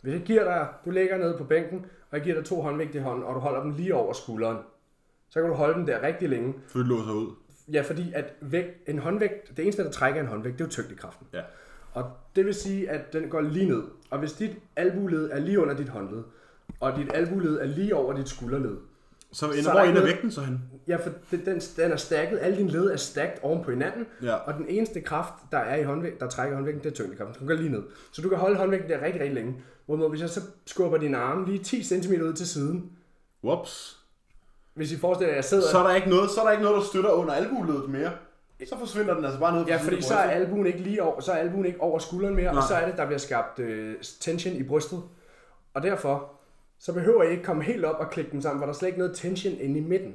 Hvis jeg giver dig, du ligger nede på bænken, og jeg giver dig to håndvægte i hånden, og du holder dem lige over skulderen, så kan du holde dem der rigtig længe. For det låser ud. Ja, fordi at vægt, en håndvægt, det eneste, der trækker en håndvægt, det er jo tyngdekraften. Ja. Og det vil sige, at den går lige ned. Og hvis dit albuled er lige under dit håndled, og dit albuled er lige over dit skulderled, Så, Så ender, er hvor der ender vægten så hen? ja, for det- den, den er stakket, alle dine led er stacked oven på hinanden, Ja. og den eneste kraft, der er i håndvægt, der trækker håndvægten, det er tyngdekraften. Den går lige ned. Så du kan holde håndvægten der rigtig, rigtig længe. Hvorimod hvis jeg så skubber dine arme lige 10 cm ud til siden, Whoops. hvis I forestiller jer, at jeg sidder... Så er der ikke noget, så er der ikke noget, der støtter under albuledet mere. Så forsvinder den altså bare ned. Ja, fordi så er albuen ikke lige over, så er albuen ikke over skulderen mere, Nej. Og så er det, der bliver skabt øh, tension i brystet. Og derfor, så behøver I ikke komme helt op og klikke dem sammen, for der er slet ikke noget tension inde i midten.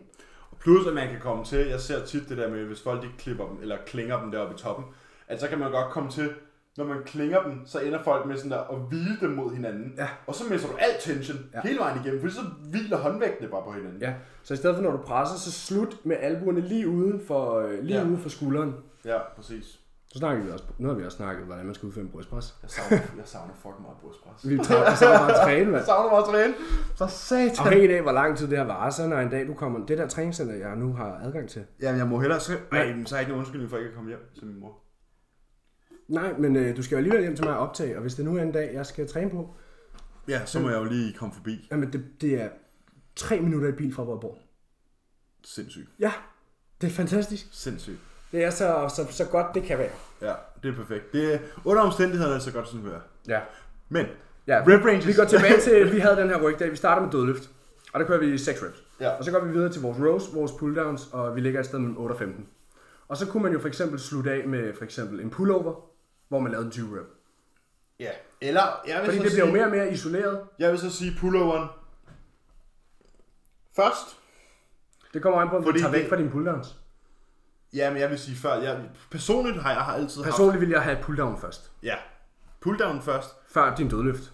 Plus at man kan komme til, jeg ser tit det der med, hvis folk ikke klipper dem, eller klinger dem deroppe i toppen, at så kan man godt komme til, når man klinger dem, så ender folk med sådan der at hvile dem mod hinanden. Ja. Og så mister du al tension Ja. hele vejen igennem, fordi så hviler håndvægtene bare på hinanden. Ja, så i stedet for når du presser, så slut med albuerne lige uden for, øh, lige ja. Ja. ude for skulderen. ja præcis. Så snakker vi også, nu har vi også snakket, hvordan man skal udføre en brystpres. Jeg savner, jeg savner fucking meget brystpres. Vi tager så meget at træne, Jeg mand. savner meget at træne. Så satan. Afhængig af, hvor lang tid det her varer, så når en dag du kommer, det der træningscenter, jeg nu har adgang til. Jamen, jeg må hellere... Så, ej, så er jeg ikke nogen undskyldning for, at jeg ikke kan komme hjem til min mor. Nej, men øh, du skal jo alligevel hjem til mig og optage, og hvis det nu er en dag, jeg skal træne på, Ja, så må jeg jo lige komme forbi. jamen det, det er tre minutter i bil fra, hvor jeg bor. Sindssygt. Ja, det er fantastisk. Sindssygt. Det er så, så, så godt, det kan være. Ja, det er perfekt. Det er, under omstændighederne er det så godt, som det er. Ja. Men, ja Rep ranges. Vi går tilbage til, vi havde den her rygdag. Vi starter med dødløft, og der kører vi 6 reps. Ja. Og så går vi videre til vores rows, vores pulldowns, og vi ligger et sted mellem 8 og 15. Og så kunne man jo for eksempel slutte af med for eksempel en pullover, hvor man lavede en 20 rep. Ja, eller jeg vil, Fordi så det bliver jo mere og mere isoleret. jeg vil så sige pulloveren først. Det kommer an på, om du Fordi tager væk det- fra dine pulldowns. Ja, men jeg vil sige før. Jeg, personligt har jeg har altid haft... Personligt vil jeg have pulldown først, Ja, pulldown først. før din dødløft.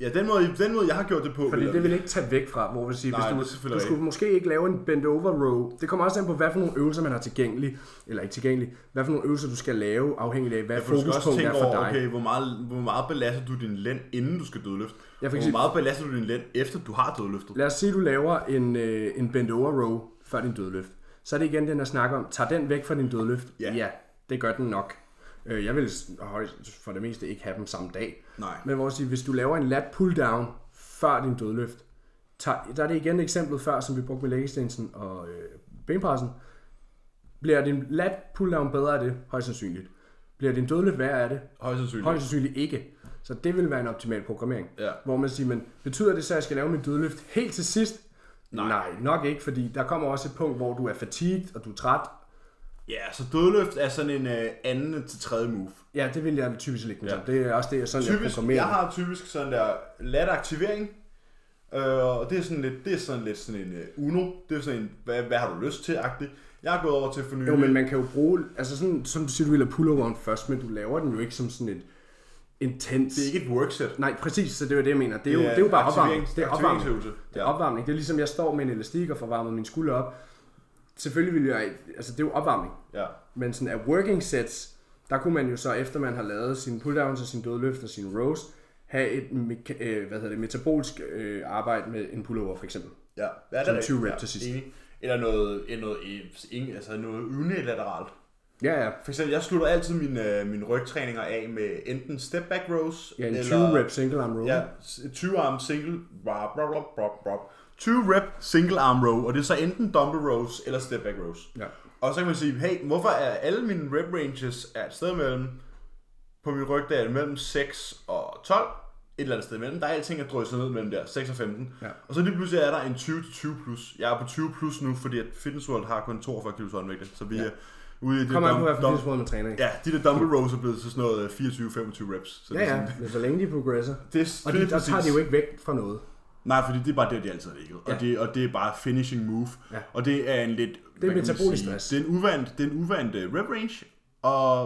Ja, den måde, den måde jeg har gjort det på. Fordi det vil ikke tage væk fra, hvor vi sige, Nej, hvis du, du skulle måske ikke lave en bend over row. Det kommer også an på, hvad for nogle øvelser man har tilgængelig, eller ikke tilgængelig, hvad for nogle øvelser du skal lave, afhængigt af, hvad Ja, for du skal også fokuspunkt er for over, dig. okay, hvor meget, hvor meget belaster du din lænd, inden du skal dødløfte? Ja, for og hvor meget belaster du din lænd, efter du har dødløftet? Lad os sige, at du laver en, øh, en bend over row før din dødløft. Så er det igen den, der snakker om, tager den væk fra din dødløft? Ja. ja det gør den nok. Øh, Jeg vil for det meste ikke have dem samme dag. Nej. Men hvor jeg siger, hvis du laver en lat pull down før din dødløft, tager, der er det igen eksemplet før, som vi brugte med leg extension og øh, benpressen. Bliver din lat pull-down bedre af det? Højst sandsynligt. Bliver din dødløft værre af det? Højst sandsynligt. Højst sandsynligt ikke. Så det vil være en optimal programmering. Ja. Hvor man siger, men betyder det så, at jeg skal lave min dødløft helt til sidst? Nej. Nej, nok ikke, fordi der kommer også et punkt, hvor du er fatigued, og du er træt. Ja, så dødløft er sådan en øh, anden til tredje move. Ja, det vil jeg typisk lægge mig Ja. Det er også det, jeg sådan jeg Typisk, programmerer. jeg har typisk sådan der lat aktivering, øh, og det er sådan lidt, det er sådan lidt sådan en uh, uno, det er sådan en, hvad, hvad har du lyst til, agtigt. Jeg har gået over til for nylig. Jo, men man kan jo bruge, altså sådan, som du siger, du vil have pulloveren først, men du laver den jo ikke som sådan et intens... Det er ikke et workset. Nej, præcis, så det er jo det, jeg mener. Det er jo, Det er det er jo bare opvarmning. Det er opvarmning. Det er Ja. opvarmning. Det er ligesom, jeg står med en elastik og får varmet min skulder op. Selvfølgelig vil jeg, altså det er jo opvarmning. Ja. Men sådan af working sets, der kunne man jo så, efter man har lavet sine pulldowns og sin dødløft og sin rows, have et øh, hvad hedder det, metabolsk øh, arbejde med en pullover for eksempel. Ja, ja det er 20 rigtigt. rep til sidst. enig. Eller noget, eller noget, ingen, altså noget unilateralt. Ja, ja. For eksempel, jeg slutter altid mine, mine rygtræninger af med enten step back rows, Ja, en eller 20 rep single arm row. Ja, s- 20 arm single, rap, rap, rap, rap, rap. 20 rep single arm row, og det er så enten dumbbell rows eller step back rows. ja. Og så kan man sige, hey, hvorfor er alle mine rep ranges er et sted mellem, på min ryg, der er det mellem 6 og 12, et eller andet sted imellem. Der er alting er drysset ned mellem der, 6 og 15. Ja. Og så lige pludselig er der en 20-20 plus. Jeg er på 20 plus nu, fordi at Fitness World har kun 42 kg håndvægte, så vi Ja. er ude i det Kommer an på, hvad dum- fitnessmål man træner i. Ja, de der dumbbell rows er blevet til sådan noget 24-25 reps. Så Ja, det er ja, sådan, men så længe de progresser. det er Og de, der tager de jo ikke væk fra noget. Nej, fordi det er bare det, de altid har ligget. Ja. Og, det, og det er bare finishing move. Ja. Og det er en lidt... kan man metabolisk stress. Det er en uvant, det er en uvant uh, rep range. Og,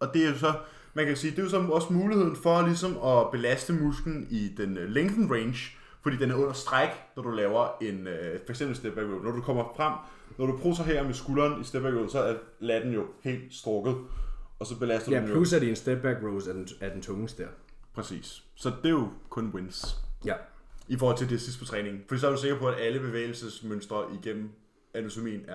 og det er jo så... Man kan sige, det er jo så også muligheden for ligesom at belaste musklen i den uh, lengthen range, fordi den er under stræk, når du laver en, uh, for eksempel step back row. Når du kommer frem, når du prusser her med skulderen i step back row, så er latten jo helt strukket. Og så belaster Ja, du den jo. plus at i en step back rows er den, er den tungeste der. Præcis. Så det er jo kun wins. Ja. I forhold til det sidste på træningen. For så er du sikker på, at alle bevægelsesmønstre igennem anatomien er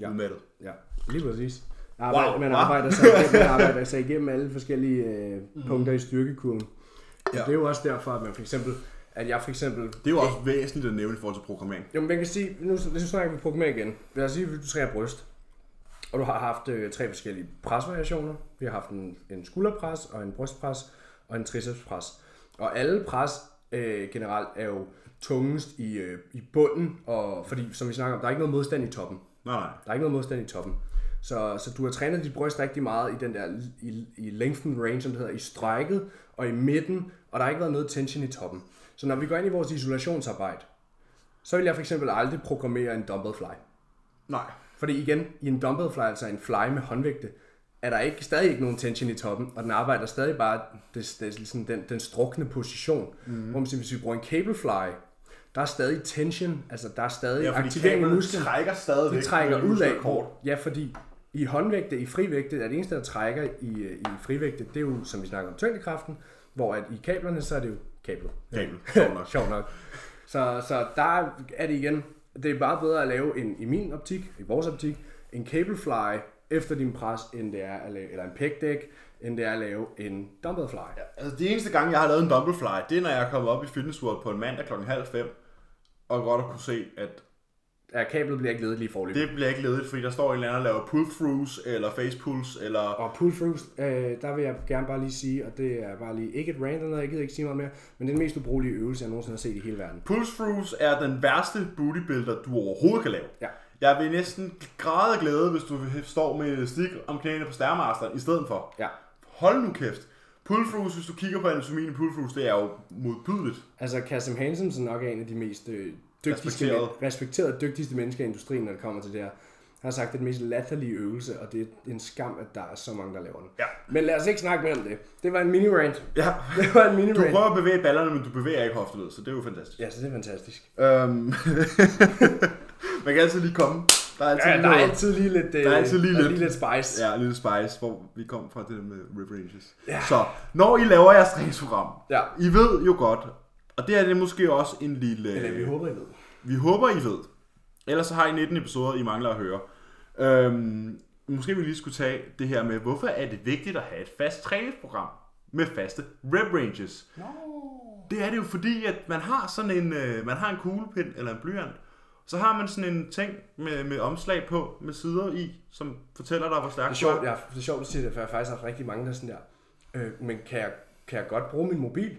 Ja. ja. udmattet. Ja, lige præcis. Arbejde, Wow, man, arbejder sig, man arbejder sig igennem alle forskellige øh, punkter i styrkekurven. Ja. Ja. Det er jo også derfor, at man for eksempel, at jeg for eksempel... Det er jo også væsentligt at nævne i forhold til programmering. Jo, men man kan sige, nu, nu snakker vi programmering igen. Lad os sige, at du træner bryst, og du har haft øh, tre forskellige presvariationer. Vi har haft en, en skulderpres, og en brystpres, og en tricepspres. Og alle pres øh, generelt er jo tungest i, øh, i bunden, og fordi, som vi snakker om, der er ikke noget modstand i toppen. Nej. Der er ikke noget modstand i toppen. Så, så du har trænet dit bryst rigtig meget i den der i, i lengthen range, som det hedder, i strækket og i midten, og der har ikke været noget tension i toppen. Så når vi går ind i vores isolationsarbejde, så vil jeg for eksempel aldrig programmere en dumbbell fly. Nej. Fordi igen, i en dumbbell fly, altså en fly med håndvægte, er der ikke, stadig ikke nogen tension i toppen, og den arbejder stadig bare det, det, er ligesom den, den strukne position. Mm. Hvor man siger, hvis vi bruger en cable fly, der er stadig tension, altså der er stadig Ja, aktivering af musklen. trækker stadigvæk. Det trækker ud af. Kort. Ja, fordi i håndvægte, i frivægte, er det eneste, der trækker i, i frivægte, det er jo, som vi snakker om, tyngdekraften, hvor at i kablerne, så er det jo kablet. Sjovt nok. Sjovt nok. Så, så der er det igen, det er bare bedre at lave en, i min optik, i vores optik, en cable fly efter din pres, end det er at lave, eller en pec deck, end det er at lave en dumbbell fly. Ja, altså, det eneste gang, jeg har lavet en dumbbell fly, det er, når jeg er kommet op i Fitness World på en mandag klokken halv fem, og godt at kunne se, at Ja, kablet bliver ikke ledet lige forløbet. det bliver ikke ledigt, fordi der står en eller anden og laver pull-throughs, eller face-pulls, eller... Og pull throughs, øh, der vil jeg gerne bare lige sige, og det er bare lige ikke et rant eller noget, jeg gider ikke sige meget mere, men det er den mest ubrugelige øvelse, jeg nogensinde har set i hele verden. Pull-throughs er den værste bootybuilder, du overhovedet kan lave. Ja. Jeg vil næsten græde af glæde, hvis du står med elastik om knæene på stærmasteren i stedet for. Ja. Hold nu kæft. Pull-throughs, hvis du kigger på anatomien i pull-throughs, det er jo modbydeligt. Altså, Kasim Hansen er nok en af de mest øh, dygtigste, Respekterede. respekterede. dygtigste mennesker i industrien, når det kommer til det her. Han har sagt, det er den mest latterlige øvelse, og det er en skam, at der er så mange, der laver den. Ja. Men lad os ikke snakke mere om det. Det var en mini-rant. Ja. Det var en Du mini-rant. prøver at bevæge ballerne, men du bevæger ikke hofteleddet, så det er jo fantastisk. Ja, så det er fantastisk. Øhm. Man kan altid lige komme. Der er altid, Ja, lige der er altid lige lidt, øh, Der er altid lige lidt. lige lidt spice. Ja, lille spice, hvor vi kom fra det med rip ranges. Ja. Så, når I laver jeres træningsprogram, Ja. I ved jo godt, og det er det måske også en lille... Eller vi håber, I ved. Vi håber, I ved. Ellers så har I 19 episoder, I mangler at høre. Øhm, måske vi lige skulle tage det her med, hvorfor er det vigtigt at have et fast træningsprogram med faste rep ranges? No. Det er det jo fordi, at man har sådan en, øh, man har en kuglepind eller en blyant, Så har man sådan en ting med, med omslag på, med sider i, som fortæller dig, hvor stærk Det er sjovt, ja, det er sjovt, at du siger det, for jeg har faktisk haft rigtig mange, der er sådan der. Øh, men kan jeg, kan jeg godt bruge min mobil?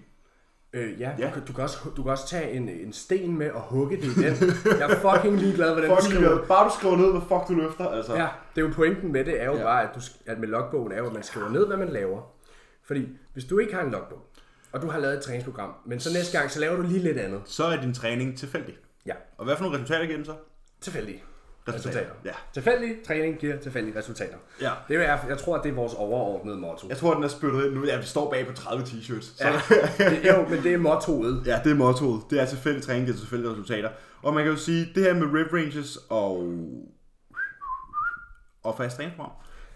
Øh, ja, Ja. Du, kan, du, kan også, du kan også tage en, en sten med og hugge det i den. Jeg er fucking ligeglad, hvordan du skriver. bare du skriver ned, hvad fuck du løfter, altså. Ja, det er jo pointen med det, er jo Ja. bare, at, du, at med logbogen er jo, at man skriver ned, hvad man laver. Fordi hvis du ikke har en logbog, og du har lavet et træningsprogram, men så næste gang, så laver du lige lidt andet. Så er din træning tilfældig. Ja, Og hvad for nogle resultater giver den så? tilfældige Resultater. resultater. Ja. Tilfældig træning giver tilfældige resultater. Ja. Det er, jeg, tror, at det er vores overordnede motto. Jeg tror, den er spyttet ind nu. Ja, det står bag på 30 t-shirts. Så, Ja, det, jo, men det er mottoet. ja, det er mottoet. Det er tilfældig træning, giver tilfældige resultater. Og man kan jo sige, det her med rep ranges og, og fast træningsprogram,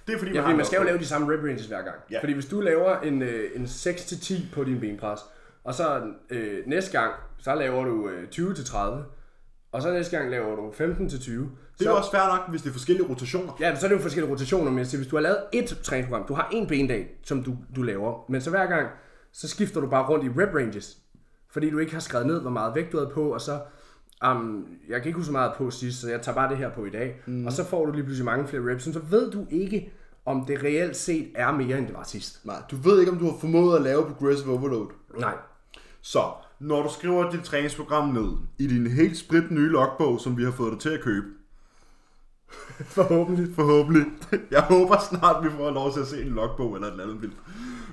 det er fordi, Ja, man fordi har man skal jo lave de samme rep ranges hver gang. Ja. Fordi hvis du laver en, øh, en 6-10 på din benpres, og så øh, næste gang, så laver du øh, 20-30, og så næste gang laver du 15-20. Det er så, også fair nok, hvis det er forskellige rotationer. Ja, så er det jo forskellige rotationer, men jeg siger, hvis du har lavet et træningsprogram, du har en bendag, som du, du laver, men så hver gang, så skifter du bare rundt i rep ranges, fordi du ikke har skrevet ned, hvor meget vægt du havde på, og så, um, jeg kan ikke huske så meget på sidst, så jeg tager bare det her på i dag, mm. og så får du lige pludselig mange flere reps, så ved du ikke, om det reelt set er mere, end det var sidst. Nej, du ved ikke, om du har formået at lave progressive overload. Nej. Så, når du skriver dit træningsprogram ned i din helt sprit nye logbog, som vi har fået dig til at købe, Forhåbentlig. forhåbentlig. Jeg håber snart, vi får lov til at se en logbog eller et eller andet vildt.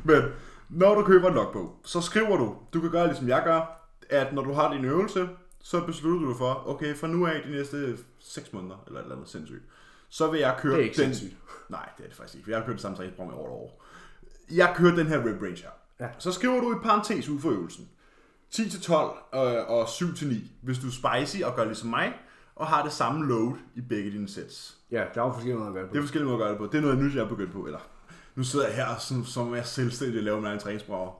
Men når du køber en logbog, så skriver du, du kan gøre ligesom jeg gør, at når du har din øvelse, så beslutter du for, okay, fra nu af de næste 6 måneder, eller et eller andet sindssygt, så vil jeg køre Det er ikke den... sindssygt. Nej, det er det faktisk ikke, for jeg har kørt det samme træningsprogram i over et år. Jeg kører den her rep range her. Ja. Så skriver du et parentes ud for øvelsen. 10 til 12 og, og 7 til 9, hvis du er spicy og gør ligesom mig, og har det samme load i begge dine sets. Ja, der er jo forskellige måder at gøre det på. Det er forskellige måder at gøre det på. Det er noget nyt, jeg er begyndt på. Eller, nu sidder jeg her, som, som er selvstændig og laver mine træningsprogrammer.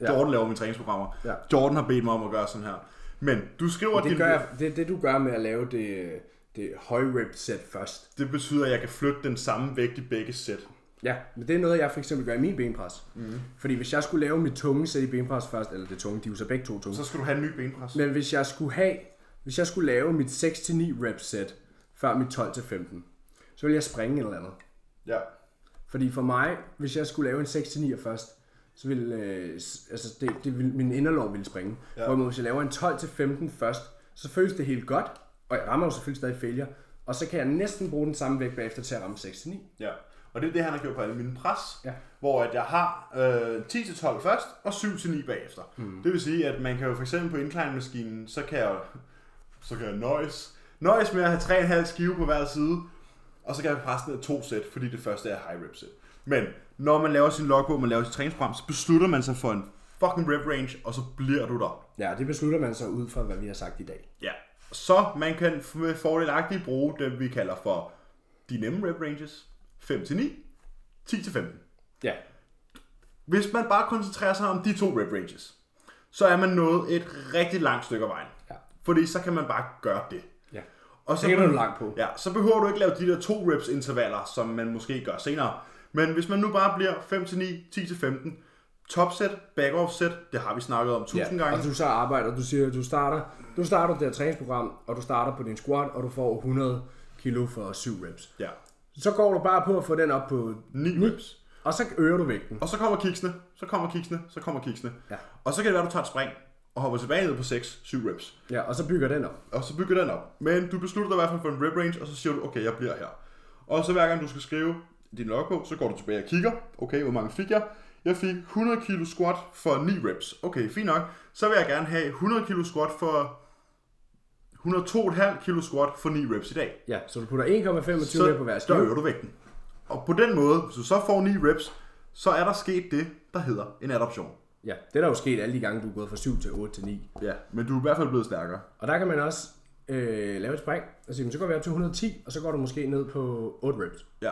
Ja. Jordan laver mine træningsprogrammer. Ja. Jordan har bedt mig om at gøre sådan her. Men du skriver Det, din... gør jeg, det, det du gør med at lave det, det høj rep set først. det betyder, at jeg kan flytte den samme vægt i begge sæt. Ja, men det er noget, jeg for eksempel gør i min benpres. Mm. Fordi hvis jeg skulle lave mit tunge sæt i benpres først, eller det tunge, de er så begge to tunge. Så skal du have en ny benpres. Men hvis jeg skulle have, hvis jeg skulle lave mit 6-9 rep set, før mit 12-15, så ville jeg springe et eller andet. Ja. Fordi for mig, hvis jeg skulle lave en 6-9 først, så ville, øh, altså det, det ville, min inderlov ville springe. Ja. Hvorimod hvis jeg laver en 12-15 først, så føles det helt godt, og jeg rammer jo selvfølgelig stadig failure, og så kan jeg næsten bruge den samme vægt bagefter til at ramme 6-9. ja. Og det er det, han har gjort på alle mine pres. Ja. Hvor at jeg har øh, 10 til 12 først, og 7 til 9 bagefter. Mm. Det vil sige, at man kan jo for eksempel på incline-maskinen, så kan jeg, så kan jeg nøjes, nøjes med at have 3,5 skive på hver side, og så kan jeg presse ned to sæt, fordi det første er high rep set. Men når man laver sin logbog, man laver sit træningsprogram, så beslutter man sig for en fucking rep range, og så bliver du der. Ja, det beslutter man så ud fra, hvad vi har sagt i dag. Ja. Så man kan med fordelagtigt bruge det, vi kalder for de nemme rep ranges. 5 til 9, 10 til 15. Ja. Hvis man bare koncentrerer sig om de to rep ranges, så er man nået et rigtig langt stykke af vejen. Ja. Fordi så kan man bare gøre det. Ja. Og Så kan du langt på. Ja, så behøver du ikke lave de der to reps intervaller, som man måske gør senere. Men hvis man nu bare bliver 5 til 9, 10 til 15, topset, back-off set, det har vi snakket om tusind ja. gange. Og du så arbejder, du siger, du starter, du starter det her træningsprogram, og du starter på din squat, og du får 100 kilo for 7 reps. Ja. Så går du bare på at få den op på 9 reps. Og så øger du vægten. Og så kommer kiksene, så kommer kiksene, så kommer kiksene. Ja. Og så kan det være, at du tager et spring og hopper tilbage ned på 6-7 reps. Ja, og så bygger den op. Og så bygger den op. Men du beslutter dig i hvert fald for en rep range, og så siger du, okay, jeg bliver her. Og så hver gang du skal skrive din logbog, så går du tilbage og kigger. Okay, hvor mange fik jeg? Jeg fik 100 kilo squat for 9 reps. Okay, fint nok. Så vil jeg gerne have 100 kilo squat for 102,5 kilo squat for 9 reps i dag. Ja, så du putter 1,25 Så med på hver skive. øger du vægten. Og på den måde, hvis du så får 9 reps, så er der sket det, der hedder en adoption. Ja, det er der jo sket alle de gange, du er gået fra 7 til 8 til 9. Ja, men du er i hvert fald blevet stærkere. Og der kan man også øh, lave et spring, og sige, så går vi op til 110, og så går du måske ned på 8 reps. Ja.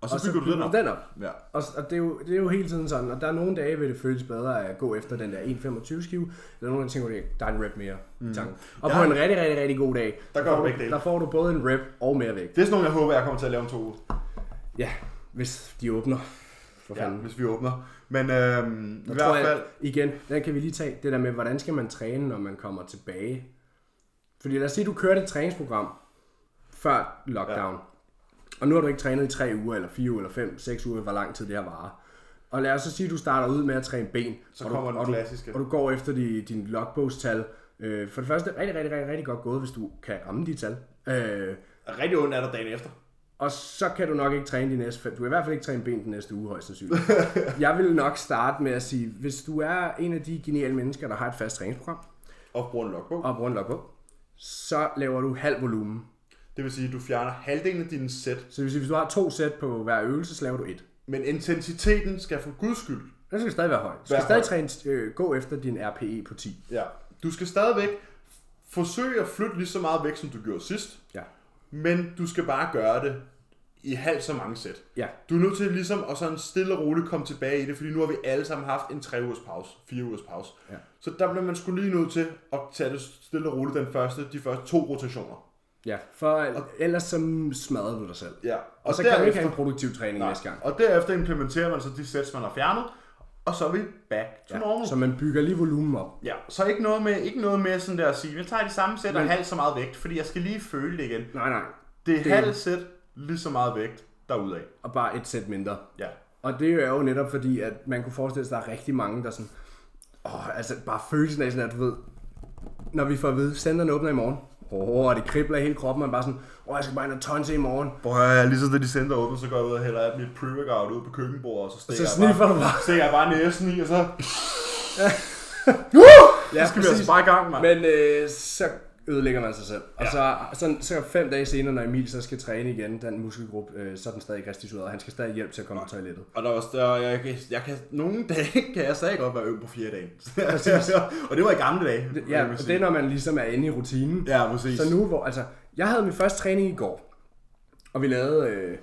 Og så, Og bygger du den op. den op. Ja. Og, og det, er jo, det er jo hele tiden sådan, og der er nogle dage, vil det føles bedre at gå efter den der 1,25 skive, eller nogle gange tænker du, der er en rep mere mm. tanken. Og Ja. på en rigtig, rigtig, rigtig god dag, Der gør får du der får du både en rep og mere vægt. Det er sådan nogle, jeg håber, jeg kommer til at lave om to uger. Ja, hvis de åbner. For Ja, fanden. hvis vi åbner. Men øhm, i hvert fald... jeg, igen, den kan vi lige tage. Det der med, hvordan skal man træne, når man kommer tilbage Fordi lad os sige, du kørte et træningsprogram før lockdown. Ja. Og nu har du ikke trænet i tre uger, eller fire uger, eller fem, seks uger, hvor lang tid det her varer. Og lad os så sige, at du starter ud med at træne ben. Så og kommer du, den og du, klassiske. Og du går efter de, din logbogstal. Øh, for det første, rigtig, rigtig, rigtig, rigtig godt gået, hvis du kan ramme de tal. Øh, Rigtig ondt er der dagen efter. og så kan du nok ikke træne de næste fem. Du kan i hvert fald ikke træne ben den næste uge, højst sandsynligt. Jeg vil nok starte med at sige, hvis du er en af de geniale mennesker, der har et fast træningsprogram, Og bruger en logbog. og bruger en logbog, så laver du halv volumen. Det vil sige, at du fjerner halvdelen af dine sæt. Så det vil sige, hvis du har to sæt på hver øvelse, så laver du et. Men intensiteten skal for guds skyld. Den skal stadig være høj. Du skal stadig træne, øh, gå efter din RPE på 10. Ja. Du skal stadigvæk forsøge at flytte lige så meget væk, som du gjorde sidst. Ja. Men du skal bare gøre det i halvt så mange sæt. Ja. Du er nødt til ligesom at sådan stille og roligt komme tilbage i det, fordi nu har vi alle sammen haft en 3 ugers pause, 4 ugers pause. Ja. Så der bliver man skulle lige nødt til at tage det stille og roligt den første, de første to rotationer. Ja, for ellers så smadrer du dig selv. Ja. Og så kan du ikke have en produktiv træning Nej. næste gang. Og derefter implementerer man så de sæt, man har fjernet, og så er vi back to ja. normal. Så man bygger lige volumen op. Ja, så ikke noget med, ikke noget med sådan der at sige, jeg tager de samme sæt og halvt så meget vægt, fordi jeg skal lige føle det igen. Nej, nej. Det er Det- halvt sæt, lige så meget vægt derudad. Og bare et sæt mindre. Ja. Og det er jo netop fordi, at man kunne forestille sig, at der er rigtig mange, der sådan... Åh, altså bare følelsen af sådan, at du ved... Når vi får at vide, centeren åbner i morgen. Åh, oh, det kribler i hele kroppen, man bare sådan, åh, jeg skal bare ind og tonse i morgen. Prøv at høre, lige så det de center åbner, så går jeg ud og hælder alt mit pre-workout ud på køkkenbordet, og så stikker, så jeg, bare, du bare. stikker jeg bare næsen i, og så Ja, skal vi altså bare i gang, mand. Men øh, så ødelægger man sig selv. Og Ja. så, så, så fem dage senere, når Emil så skal træne igen, den muskelgruppe, øh, så er den stadig restitueret, og han skal stadig hjælp til at komme på toilettet. Og der var der, jeg, jeg, jeg kan, nogle dage kan jeg stadig godt være øm på fire dage. og det var i gamle dage. vil Ja, og det er, når man ligesom er inde i rutinen. Ja, præcis. Så nu, hvor, altså, jeg havde min første træning i går, og vi lavede, øh,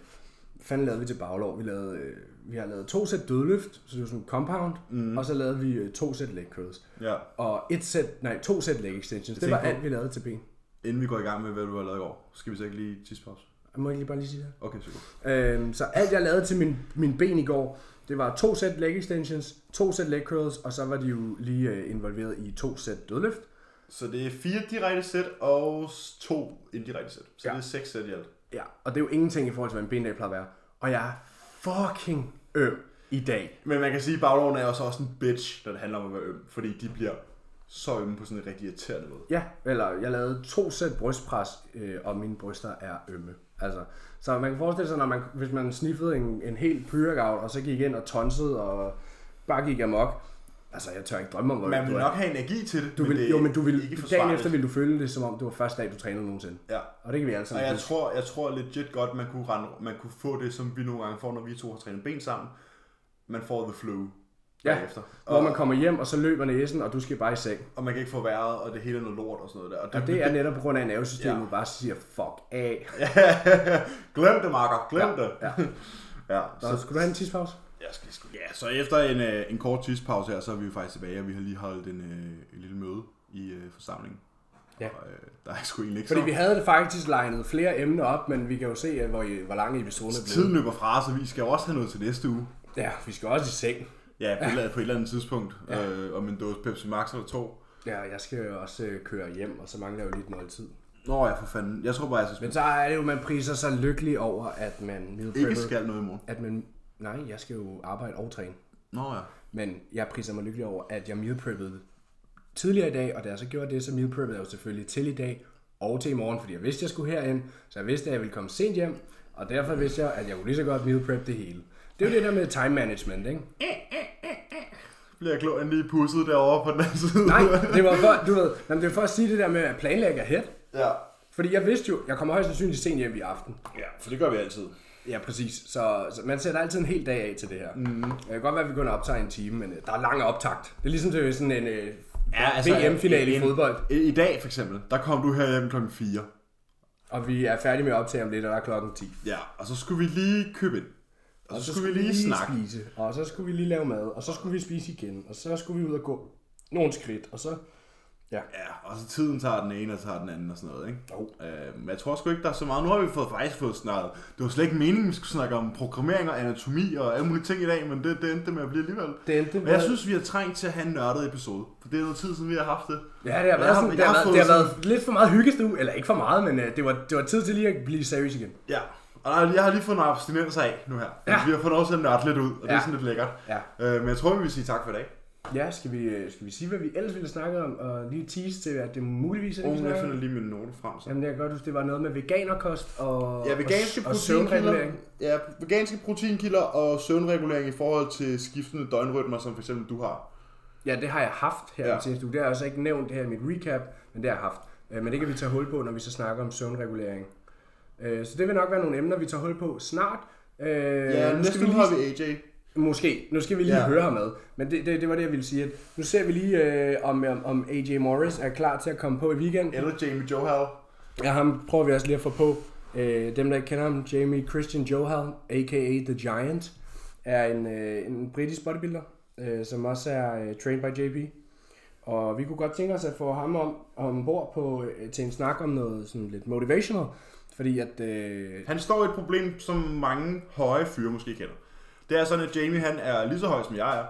fanden lavede vi til baglov? Vi, lavede, øh, vi har lavet to sæt dødløft, så det var sådan en compound, mm. og så lavede vi øh, to sæt leg curls. Ja. Og et sæt, nej, to sæt leg extensions. Det var alt, vi lavede til ben. Inden vi går i gang med, hvad du har lavet i går, skal vi så ikke lige tidspause? Jeg må ikke lige bare lige sige det. Okay, super. Øhm, så alt jeg lavede til min, min ben i går, det var to sæt leg extensions, to sæt leg curls, og så var de jo lige øh, involveret i to sæt dødløft. Så det er fire direkte sæt og to indirekte sæt. Så Ja. det er seks sæt i alt. Ja, og det er jo ingenting i forhold til, hvad en bendag plejer at være. Og jeg er fucking øm i dag. Men man kan sige, at bagloven er også også en bitch, når det handler om at være øm. Fordi de bliver så ømme på sådan en rigtig irriterende måde. Ja, eller jeg lavede to sæt brystpres, øh, og mine bryster er ømme. Altså, så man kan forestille sig, når man, hvis man sniffede en, en helt pre-workout, og så gik ind og tonsede og bare gik amok. Altså, jeg tør ikke drømme om, hvor Man vil nok have energi til det, Du men vil, det er jo, men du vil, ikke dagen efter vil du føle det, som om det var første dag, du trænede nogensinde. Ja. Og det kan vi alle Og sammen jeg huske. tror, jeg tror legit godt, man kunne, rende, man kunne få det, som vi nogle gange får, når vi to har trænet ben sammen. Man får the flu Ja, bagefter. Hvor Og, man kommer hjem, og så løber næsen, og du skal bare i seng. og man kan ikke få vejret, og det hele er noget lort og sådan noget der. Og Og det er netop på grund af, at nervesystemet Ja. bare siger, fuck af. glem det, Marker. Glem Ja, det. ja. ja. Så skulle du have en tidspause? Jeg skal sgu... Ja, så efter en, øh, en kort tidspause her, så er vi jo faktisk tilbage, og vi har lige holdt en, øh, en lille møde i øh, forsamlingen. Ja. Og, øh, der er sgu egentlig ikke Fordi så... vi havde det faktisk legnet flere emner op, men vi kan jo se, at hvor, hvor lang episoden er blevet. Tiden løber fra, så vi skal jo også have noget til næste uge. Ja, vi skal også i seng. Ja, på, ja. på et eller andet tidspunkt. Ja. Øh, om en dåse Pepsi Max eller to. Ja, jeg skal jo også øh, køre hjem, og så mangler jeg jo lige et måltid. Nå ja, for fanden. Jeg tror bare, jeg skal Men så er det jo, man priser sig lykkelig over, at man meal ikke skal noget i morgen. At man, nej, jeg skal jo arbejde og træne. Nå ja. Men jeg priser mig lykkelig over, at jeg meal preppede tidligere i dag, og da jeg så gjorde det, så meal preppede jeg jo selvfølgelig til i dag og til i morgen, fordi jeg vidste, at jeg skulle herind, så jeg vidste, at jeg ville komme sent hjem, og derfor vidste jeg, at jeg kunne lige så godt meal prep det hele. Det er jo det der med time management, ikke? Bliver klogen lige pusset derovre på den anden side. Nej, det var for, du ved, jamen, det var for at sige det der med at planlægge ahead. ja. Fordi jeg vidste jo, jeg kommer højst sandsynligt sent hjem i aften. Ja, for det gør vi altid. Ja, præcis. Så, så man sætter altid en hel dag af til det her. Mm. Det kan godt være, at vi kun optager en time, men øh, der er lang optakt. Det er ligesom til sådan en øh, Ja, altså, VM-finale i fodbold. I, dag for eksempel, der kom du her hjem klokken 4. Og vi er færdige med at optage om lidt, og der er klokken 10. Ja, og så skulle vi lige købe ind. Og så, skulle vi lige snakke. spise, og så skulle vi lige lave mad, og så skulle vi spise igen, og så skulle vi ud og gå nogle skridt, og så Ja. Ja, og så tiden tager den ene, og så tager den anden og sådan noget, ikke? Jo. Øh, men jeg tror sgu ikke, der er så meget. Nu har vi fået, faktisk fået snakket. Det var slet ikke meningen, vi skulle snakke om programmering og anatomi og alle mulige ting i dag, men det, det endte med at blive alligevel. Det endte Men jeg synes, vi har trængt til at have en nørdet episode. For det er noget tid siden, vi har haft det. Ja, det har været, har- sådan, det jeg har har været, det har været lidt for meget hyggestue. Eller ikke for meget, men øh, det var, det var tid til lige at blive seriøs igen. Ja. Og der, jeg har lige fået nogle abstinenser af nu her. Ja. Vi har fået lov til at nørde lidt ud, og det Ja. er sådan lidt lækkert. Ja. Øh, men jeg tror, vi vil sige tak for i dag. Ja, skal vi, øh, skal vi sige, hvad vi ellers ville snakke om, og lige tease til, at det muligvis er det, Oh, jeg finder lige mine noter frem. Så. Jamen, jeg kan godt huske, det var noget med veganerkost og, Ja, veganske og, og søvnregulering. Ja, veganske proteinkilder og søvnregulering i forhold til skiftende døgnrytmer, som for eksempel du har. Ja, det har jeg haft her Ja. i sidste uge. Det har jeg altså ikke nævnt det her i mit recap, men det har jeg haft. Øh, Men det kan vi tage hul på, når vi så snakker om søvnregulering. Øh, Så det vil nok være nogle emner, vi tager hul på snart. Ja, nu næste uge lige har vi AJ. Måske. Nu skal vi lige Ja. høre ham med. Men det, det, det var det, jeg ville sige. At nu ser vi lige, øh, om, om, om AJ Morris er klar til at komme på i weekenden. Eller Jamie Johal. Ja, ham prøver vi også lige at få på. Øh, dem, der ikke kender ham, Jamie Christian Johal, a.k.a. The Giant, er en, øh, en britisk bodybuilder, øh, som også er øh, trained by JP. Og vi kunne godt tænke os at få ham om, ombord på, øh, til en snak om noget sådan lidt motivational. Fordi at... Øh, Han står i et problem, som mange høje fyre måske kender. Det er sådan, at Jamie han er lige så høj, som jeg er.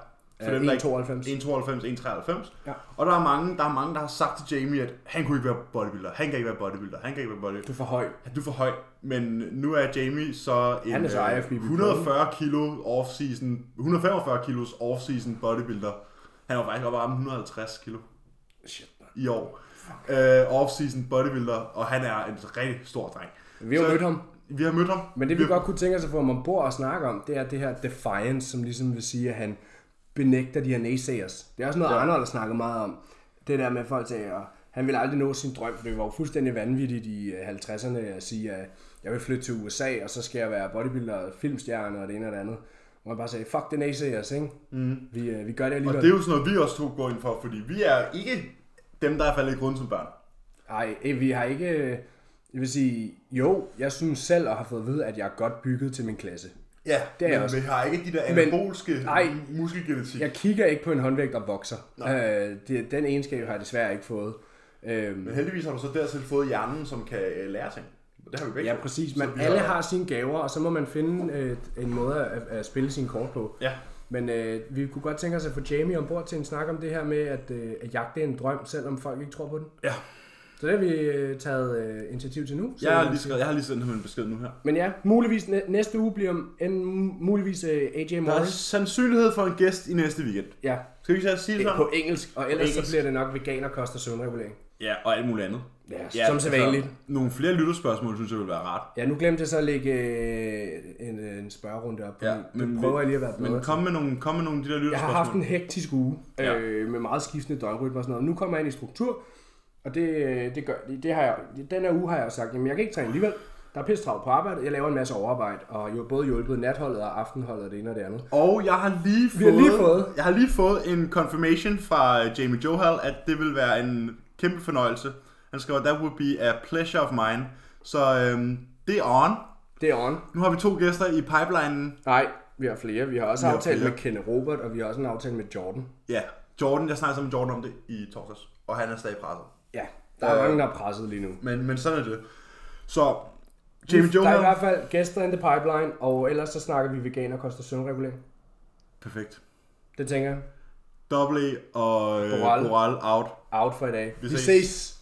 For dem, der ikke- 1,92. 1,92, 1,93. Ja. Og der er, mange, der er mange, der har sagt til Jamie, at han kunne ikke være bodybuilder. Han kan ikke være bodybuilder. Han kan ikke være bodybuilder. Du er for høj. Du er for høj. Men nu er Jamie så en Han er så øh, IFBB pro. 140 kilo off-season, 145 kilos off-season bodybuilder. Han var faktisk oppe af 150 kilo Shit, i år. Uh, off-season bodybuilder, og han er en rigtig stor dreng. Vi har mødt ham. Vi har mødt ham. Men det vi vi godt kunne tænke os at få ham ombord og snakke om, det er det her defiance, som ligesom vil sige, at han benægter de her naysayers. Det er også noget, Ja. Arnold har snakket meget om. Det der med at folk siger, at han vil aldrig nå sin drøm, for det var jo fuldstændig vanvittigt i øh, 50'erne at sige, at jeg vil flytte til USA, og så skal jeg være bodybuilder, filmstjerne og det ene og det andet. Og man bare sagde, fuck the naysayers, ikke? Mm. Vi, øh, vi gør det Og alligevel. det er jo sådan noget, vi også to går ind for, fordi vi er ikke dem, der er faldet i grund som børn. Ej, øh, vi har ikke... Jeg vil sige, jo, jeg synes selv og har fået at vide, at jeg er godt bygget til min klasse. Ja, Det er men også. vi har ikke de der anabolske muskelgenetik. Jeg kigger ikke på en håndvægt, der vokser. Nej. Øh, det, den egenskab har jeg desværre ikke fået. Øhm, Men heldigvis har du så dertil fået hjernen, som kan øh, lære ting. Det har vi begge ja, præcis. Men alle har sine gaver, og så må man finde øh, en måde at, at spille sine kort på. Ja, Men øh, vi kunne godt tænke os at få Jamie ombord til en snak om det her med at, øh, at jagte en drøm, selvom folk ikke tror på den. Ja. Så det har vi øh, taget øh, initiativ til nu. Så jeg har lige, skrevet, jeg har lige sendt ham en besked nu her. Men ja, muligvis næ- næste uge bliver en, muligvis øh, AJ Der er Morris. sandsynlighed for en gæst i næste weekend. Ja, Skal vi så sige det sådan? på engelsk, og ellers engelsk. så bliver det nok veganerkost og søvnregulering. Ja, og alt muligt andet. Ja, som sædvanligt. Altså, nogle flere lytterspørgsmål, synes jeg vil være rart. Ja, nu glemte jeg så at lægge øh, en, en spørgerunde op på Ja, men men, prøver jeg lige at være bedre Men kom med nogle, kom med nogle af de der Jeg lytterspørgsmål. har haft en hektisk uge Ja. øh, med meget skiftende døgnrytmer og sådan noget. Nu kommer jeg ind i struktur, og det, det gør, det, det har jeg, den her uge har jeg sagt, jamen jeg kan ikke træne alligevel. Der er pisse travlt på arbejde, jeg laver en masse overarbejde, og jo både hjulpet natholdet og aftenholdet og det ene og det andet. Og jeg har lige Vi har fået, lige fået- jeg har lige fået en confirmation fra øh, Jamie Johal, at det vil være en kæmpe fornøjelse. Han skriver, that would be a pleasure of mine. Så øhm, det er on. Det er on. Nu har vi to gæster i pipelinen. Nej, vi har flere. Vi har også Vi har aftalt flere. med Kenne Robert, og vi har også en aftale med Jordan. Ja, Jordan, jeg snakkede sammen med Jordan om det i torsdags, og han er stadig presset. Ja, der er Øh, mange, der er presset lige nu. Men, men sådan er det. Så, Jamie Der er i hvert fald gæster in the pipeline, og ellers så snakker vi veganer koster søvnregulering. Perfekt. Det tænker jeg. Double E og øh, Boral. Boral out. Out for i dag. Vi Vi ses. ses.